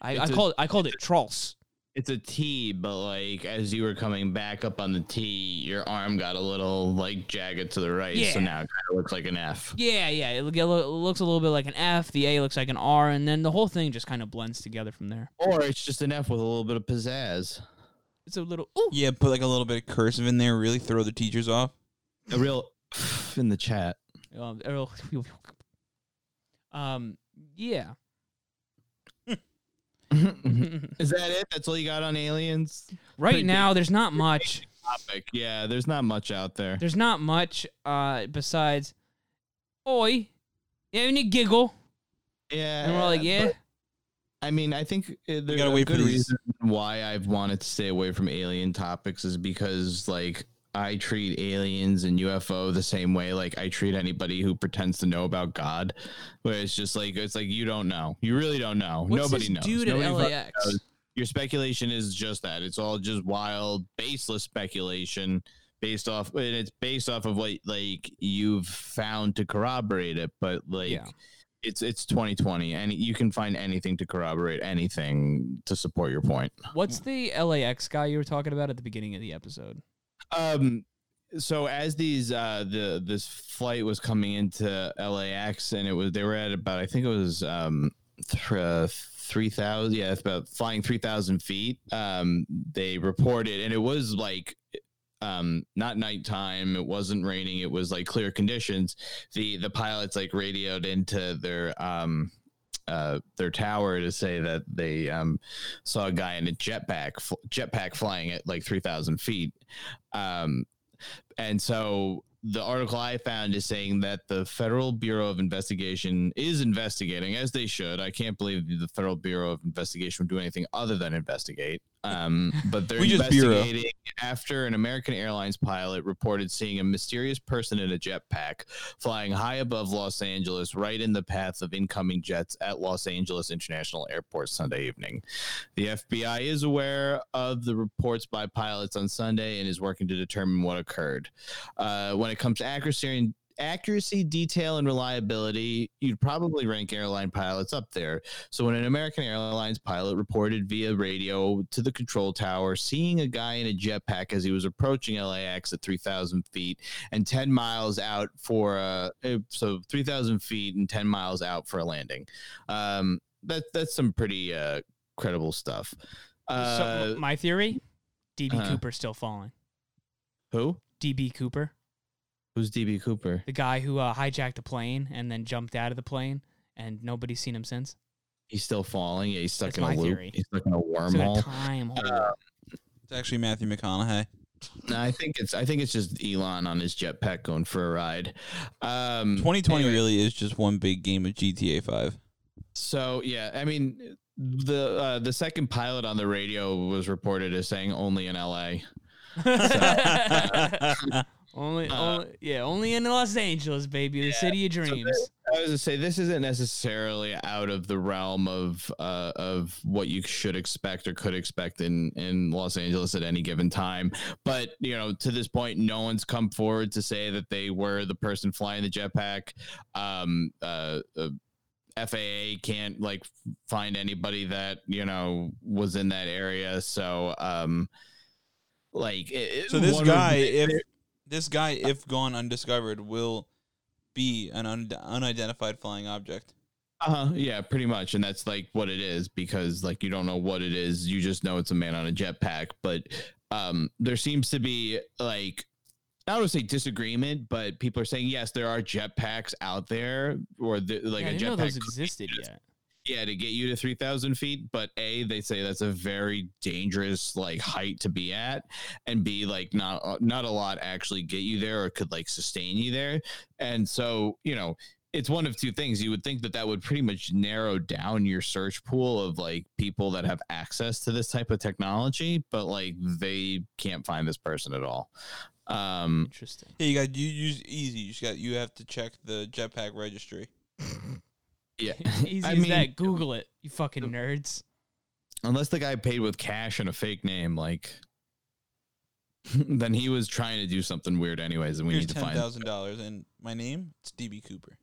Speaker 2: I, I called I called it trolls.
Speaker 1: It's a T, but like as you were coming back up on the T, your arm got a little like jagged to the right, so now it kind of looks like an F.
Speaker 2: Yeah, yeah. It, it looks a little bit like an F. The A looks like an R, and then the whole thing just kind of blends together from there.
Speaker 1: Or it's just an F with a little bit of pizzazz.
Speaker 2: It's a little ooh.
Speaker 3: Yeah, put like a little bit of cursive in there. Really throw the teachers off.
Speaker 1: A real in the chat.
Speaker 2: Um, a real- <laughs> um, yeah.
Speaker 1: Is that it? That's all you got on aliens?
Speaker 2: Right
Speaker 1: Pretty
Speaker 2: now, there's not much.
Speaker 1: Topic. Yeah, there's not much out there.
Speaker 2: There's not much uh besides Oi. Yeah, and you giggle.
Speaker 1: Yeah,
Speaker 2: And we're like, yeah.
Speaker 1: but, I mean, I think uh, there's
Speaker 3: gotta
Speaker 1: a
Speaker 3: wait for
Speaker 1: good
Speaker 3: these-
Speaker 1: reason why I've wanted to stay away from alien topics is because like I treat aliens and UFO the same way like I treat anybody who pretends to know about God, where it's just like it's like you don't know, you really don't know,
Speaker 2: What's
Speaker 1: nobody
Speaker 2: this
Speaker 1: knows.
Speaker 2: dude at
Speaker 1: Nobody fucking
Speaker 2: LAX?
Speaker 1: knows. your speculation is just that. It's all just wild, baseless speculation based off and it's based off of what like you've found to corroborate it, but like
Speaker 2: Yeah.
Speaker 1: it's it's 2020 and you can find anything to corroborate anything to support your point.
Speaker 2: What's the LAX guy you were talking about at the beginning of the episode?
Speaker 1: Um so as these uh the this flight was coming into LAX and it was they were at about I think it was um th- uh, 3000 yeah about flying 3000 feet. Um they reported and it was like um not nighttime it wasn't raining it was like clear conditions. The the pilots like radioed into their um uh, their tower to say that they um, saw a guy in a jetpack fl- jetpack flying at like 3000 feet um, and so the article I found is saying that the Federal Bureau of Investigation is investigating, as they should. I can't believe the Federal Bureau of Investigation would do anything other than investigate. Um, but they're
Speaker 3: We just bureau.
Speaker 1: investigating after an American Airlines pilot reported seeing a mysterious person in a jetpack flying high above Los Angeles, right in the path of incoming jets at Los Angeles International Airport Sunday evening. The FBI is aware of the reports by pilots on Sunday and is working to determine what occurred. Uh, when it comes to accuracy and accuracy, detail, and reliability, you'd probably rank airline pilots up there. So when an American Airlines pilot reported via radio to the control tower seeing a guy in a jetpack as he was approaching LAX at 3,000 feet and 10 miles out for uh, eh, so 3,000 feet and 10 miles out for a landing. Um, that that's some pretty uh, credible stuff. Uh,
Speaker 2: so, my theory: DB
Speaker 1: uh-huh.
Speaker 2: Cooper's still falling.
Speaker 1: who?
Speaker 2: DB Cooper,
Speaker 1: Who's DB Cooper?
Speaker 2: the guy who uh, hijacked a plane and then jumped out of the plane, and nobody's seen him since.
Speaker 1: He's still falling. Yeah, he's stuck
Speaker 2: That's
Speaker 1: in a
Speaker 2: my
Speaker 1: loop.
Speaker 2: theory.
Speaker 1: He's stuck in a
Speaker 2: It's like a
Speaker 1: wormhole.
Speaker 2: time hole.
Speaker 1: Uh,
Speaker 3: It's actually Matthew McConaughey.
Speaker 1: No, I think it's I think it's just Elon on his jetpack going for a ride. Um,
Speaker 3: 2020
Speaker 1: anyway,
Speaker 3: really is just one big game of GTA 5.
Speaker 1: So yeah, I mean the uh, the second pilot on the radio was reported as saying only in L.A. <laughs>
Speaker 2: only,
Speaker 1: uh,
Speaker 2: only, yeah, only in Los Angeles, baby, the city of
Speaker 1: so
Speaker 2: dreams.
Speaker 1: I was going to say this isn't necessarily out of the realm of uh, of what you should expect or could expect in in Los Angeles at any given time. But you know, to this point, no one's come forward to say that they were the person flying the jetpack. Um, uh, uh, FAA can't like find anybody that you know was in that area. So, um, like, it,
Speaker 3: So this guy,
Speaker 1: the-
Speaker 3: if this guy, if gone undiscovered, will be an un- unidentified flying object.
Speaker 1: Uh-huh, yeah, pretty much. And that's like what it is because like you don't know what it is. You just know it's a man on a jetpack. But um there seems to be like I don't want to say disagreement, but people are saying yes, there are jetpacks out there or the, like
Speaker 2: yeah, I
Speaker 1: a
Speaker 2: didn't know those
Speaker 1: jetpack.
Speaker 2: existed yet.
Speaker 1: Yeah, to get you to 3,000 feet. But A, they say that's a very dangerous like height to be at. And B, like not, uh, not a lot actually get you there or could like sustain you there. And so, you know, it's one of two things. You would think that that would pretty much narrow down your search pool of like people that have access to this type of technology, but like they can't find this person at all. Um,
Speaker 2: Interesting.
Speaker 3: Yeah, you got you use easy. You just got you have to check the jetpack registry. <laughs>
Speaker 1: yeah. <laughs>
Speaker 2: Easy
Speaker 1: I
Speaker 2: as
Speaker 1: mean-
Speaker 2: that. Google it, you fucking uh, nerds.
Speaker 1: unless the guy paid with cash and a fake name, like <laughs> then he was trying to do something weird anyways, and we
Speaker 3: Here's
Speaker 1: need to
Speaker 3: ten
Speaker 1: find
Speaker 3: thousand dollars, and my name it's DB Cooper.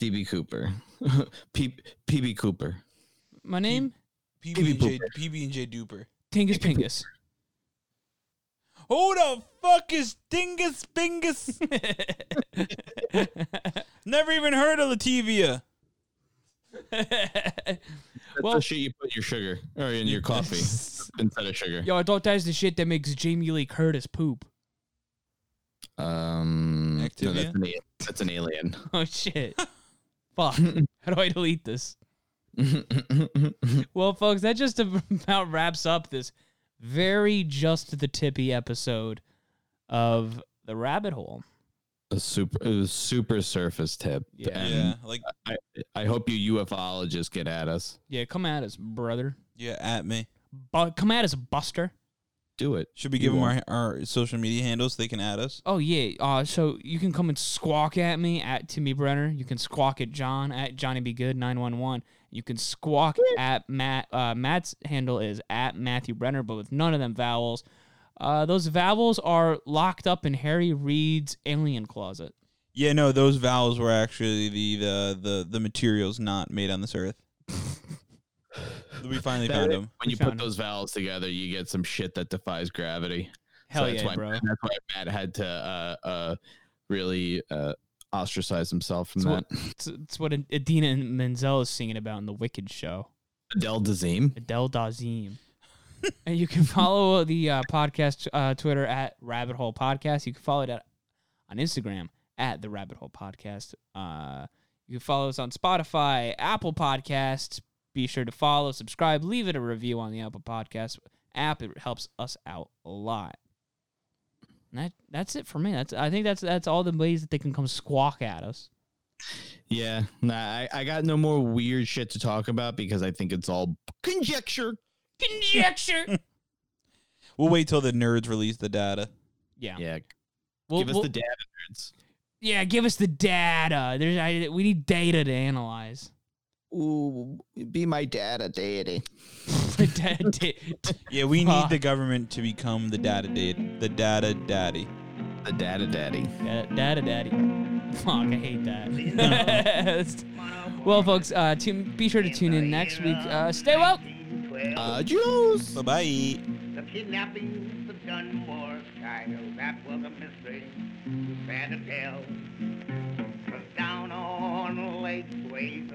Speaker 1: DB Cooper, <laughs> P- PB Cooper.
Speaker 2: My name
Speaker 3: PB and J PB and J Duper.
Speaker 2: Tingus Pingus.
Speaker 3: Who the fuck is Dingus Bingus? Never even heard of Lativia.
Speaker 1: That's
Speaker 2: Well-
Speaker 1: the shit you put in your sugar or in your coffee <laughs> instead of sugar.
Speaker 2: Yo, I thought that's the shit that makes Jamie Lee Curtis poop.
Speaker 1: Um, no, that's, an, a- that's an alien. <laughs>
Speaker 2: Oh shit. <laughs> Fuck. How do I delete this? Well, folks, that just about wraps up this very just the tippy episode of the rabbit hole.
Speaker 1: A super, it was super surface tip.
Speaker 2: Yeah.
Speaker 1: and
Speaker 3: yeah, like
Speaker 1: I, I hope you ufologists get at us.
Speaker 2: Yeah, come at us, brother.
Speaker 3: yeah, at me.
Speaker 2: But come at us, Buster.
Speaker 1: do it.
Speaker 3: Should we
Speaker 1: You
Speaker 3: give them
Speaker 1: won't.
Speaker 3: our, our social media handles so they can add us?
Speaker 2: Oh yeah. Uh, so you can come and squawk at me at Timmy Brenner. You can squawk at John at Johnny Be Good nine one one. You can squawk at Matt. Uh, Matt's handle is at Matthew Brenner, but with none of them vowels. Uh, those vowels are locked up in Harry Reid's alien closet.
Speaker 3: Yeah, no, those vowels were actually the the the, the materials not made on this earth. <laughs> we finally
Speaker 1: That-
Speaker 3: found them.
Speaker 1: When you
Speaker 2: found
Speaker 1: put
Speaker 2: him.
Speaker 1: those vowels together, you get some shit that defies gravity.
Speaker 2: Hell
Speaker 1: so that's
Speaker 2: yeah,
Speaker 1: why,
Speaker 2: bro.
Speaker 1: That's why Matt had to uh, uh, really uh, ostracize himself from
Speaker 2: It's
Speaker 1: that.
Speaker 2: what, it's, it's what Idina Menzel is singing about in the Wicked show.
Speaker 1: Adele Dazeem.
Speaker 2: Adele Dazeem. And you can <laughs> follow the uh, podcast uh, Twitter at Rabbit Hole Podcast. You can follow it at, on Instagram at the Rabbit Hole Podcast. Uh, you can follow us on Spotify, Apple Podcasts. Be sure to follow, subscribe, leave it a review on the Apple Podcast app. It helps us out a lot. That that's it for me. That's I think that's that's all the ways that they can come squawk at us.
Speaker 1: Yeah, nah, I, I got no more weird shit to talk about because I think it's all conjecture.
Speaker 2: Conjecture. <laughs>
Speaker 3: We'll wait till the nerds release the data.
Speaker 2: yeah.
Speaker 1: Yeah,
Speaker 2: We'll-
Speaker 1: give us
Speaker 2: we'll-
Speaker 1: the data nerds.
Speaker 2: Yeah, give us the data. There's, I, we need data to analyze.
Speaker 5: Ooh, be my data deity. <laughs>
Speaker 2: Da- da- <laughs>
Speaker 3: Yeah, we
Speaker 2: Fuck.
Speaker 3: need the government to become the data date, the data daddy.
Speaker 1: The data daddy.
Speaker 2: da- data daddy. Fuck, I hate that. well, folks, uh, tune, be sure to tune in next week. Uh, stay woke.
Speaker 1: Uh, juice.
Speaker 3: Bye bye.
Speaker 6: The kidnappings of Dunbar's child, that was a mystery too sad to tell. 'Cause down on Lake Swayze,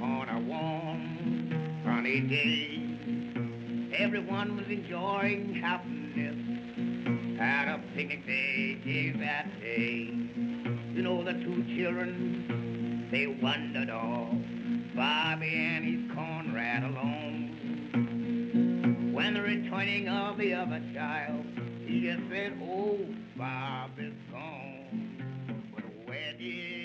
Speaker 6: on a warm, sunny day, everyone was enjoying happiness at a picnic they gave that day. You know the two children, they wandered off, Bobby and his Conrad alone. When the returning of the other child, he just said, Oh, Bob is gone. But where did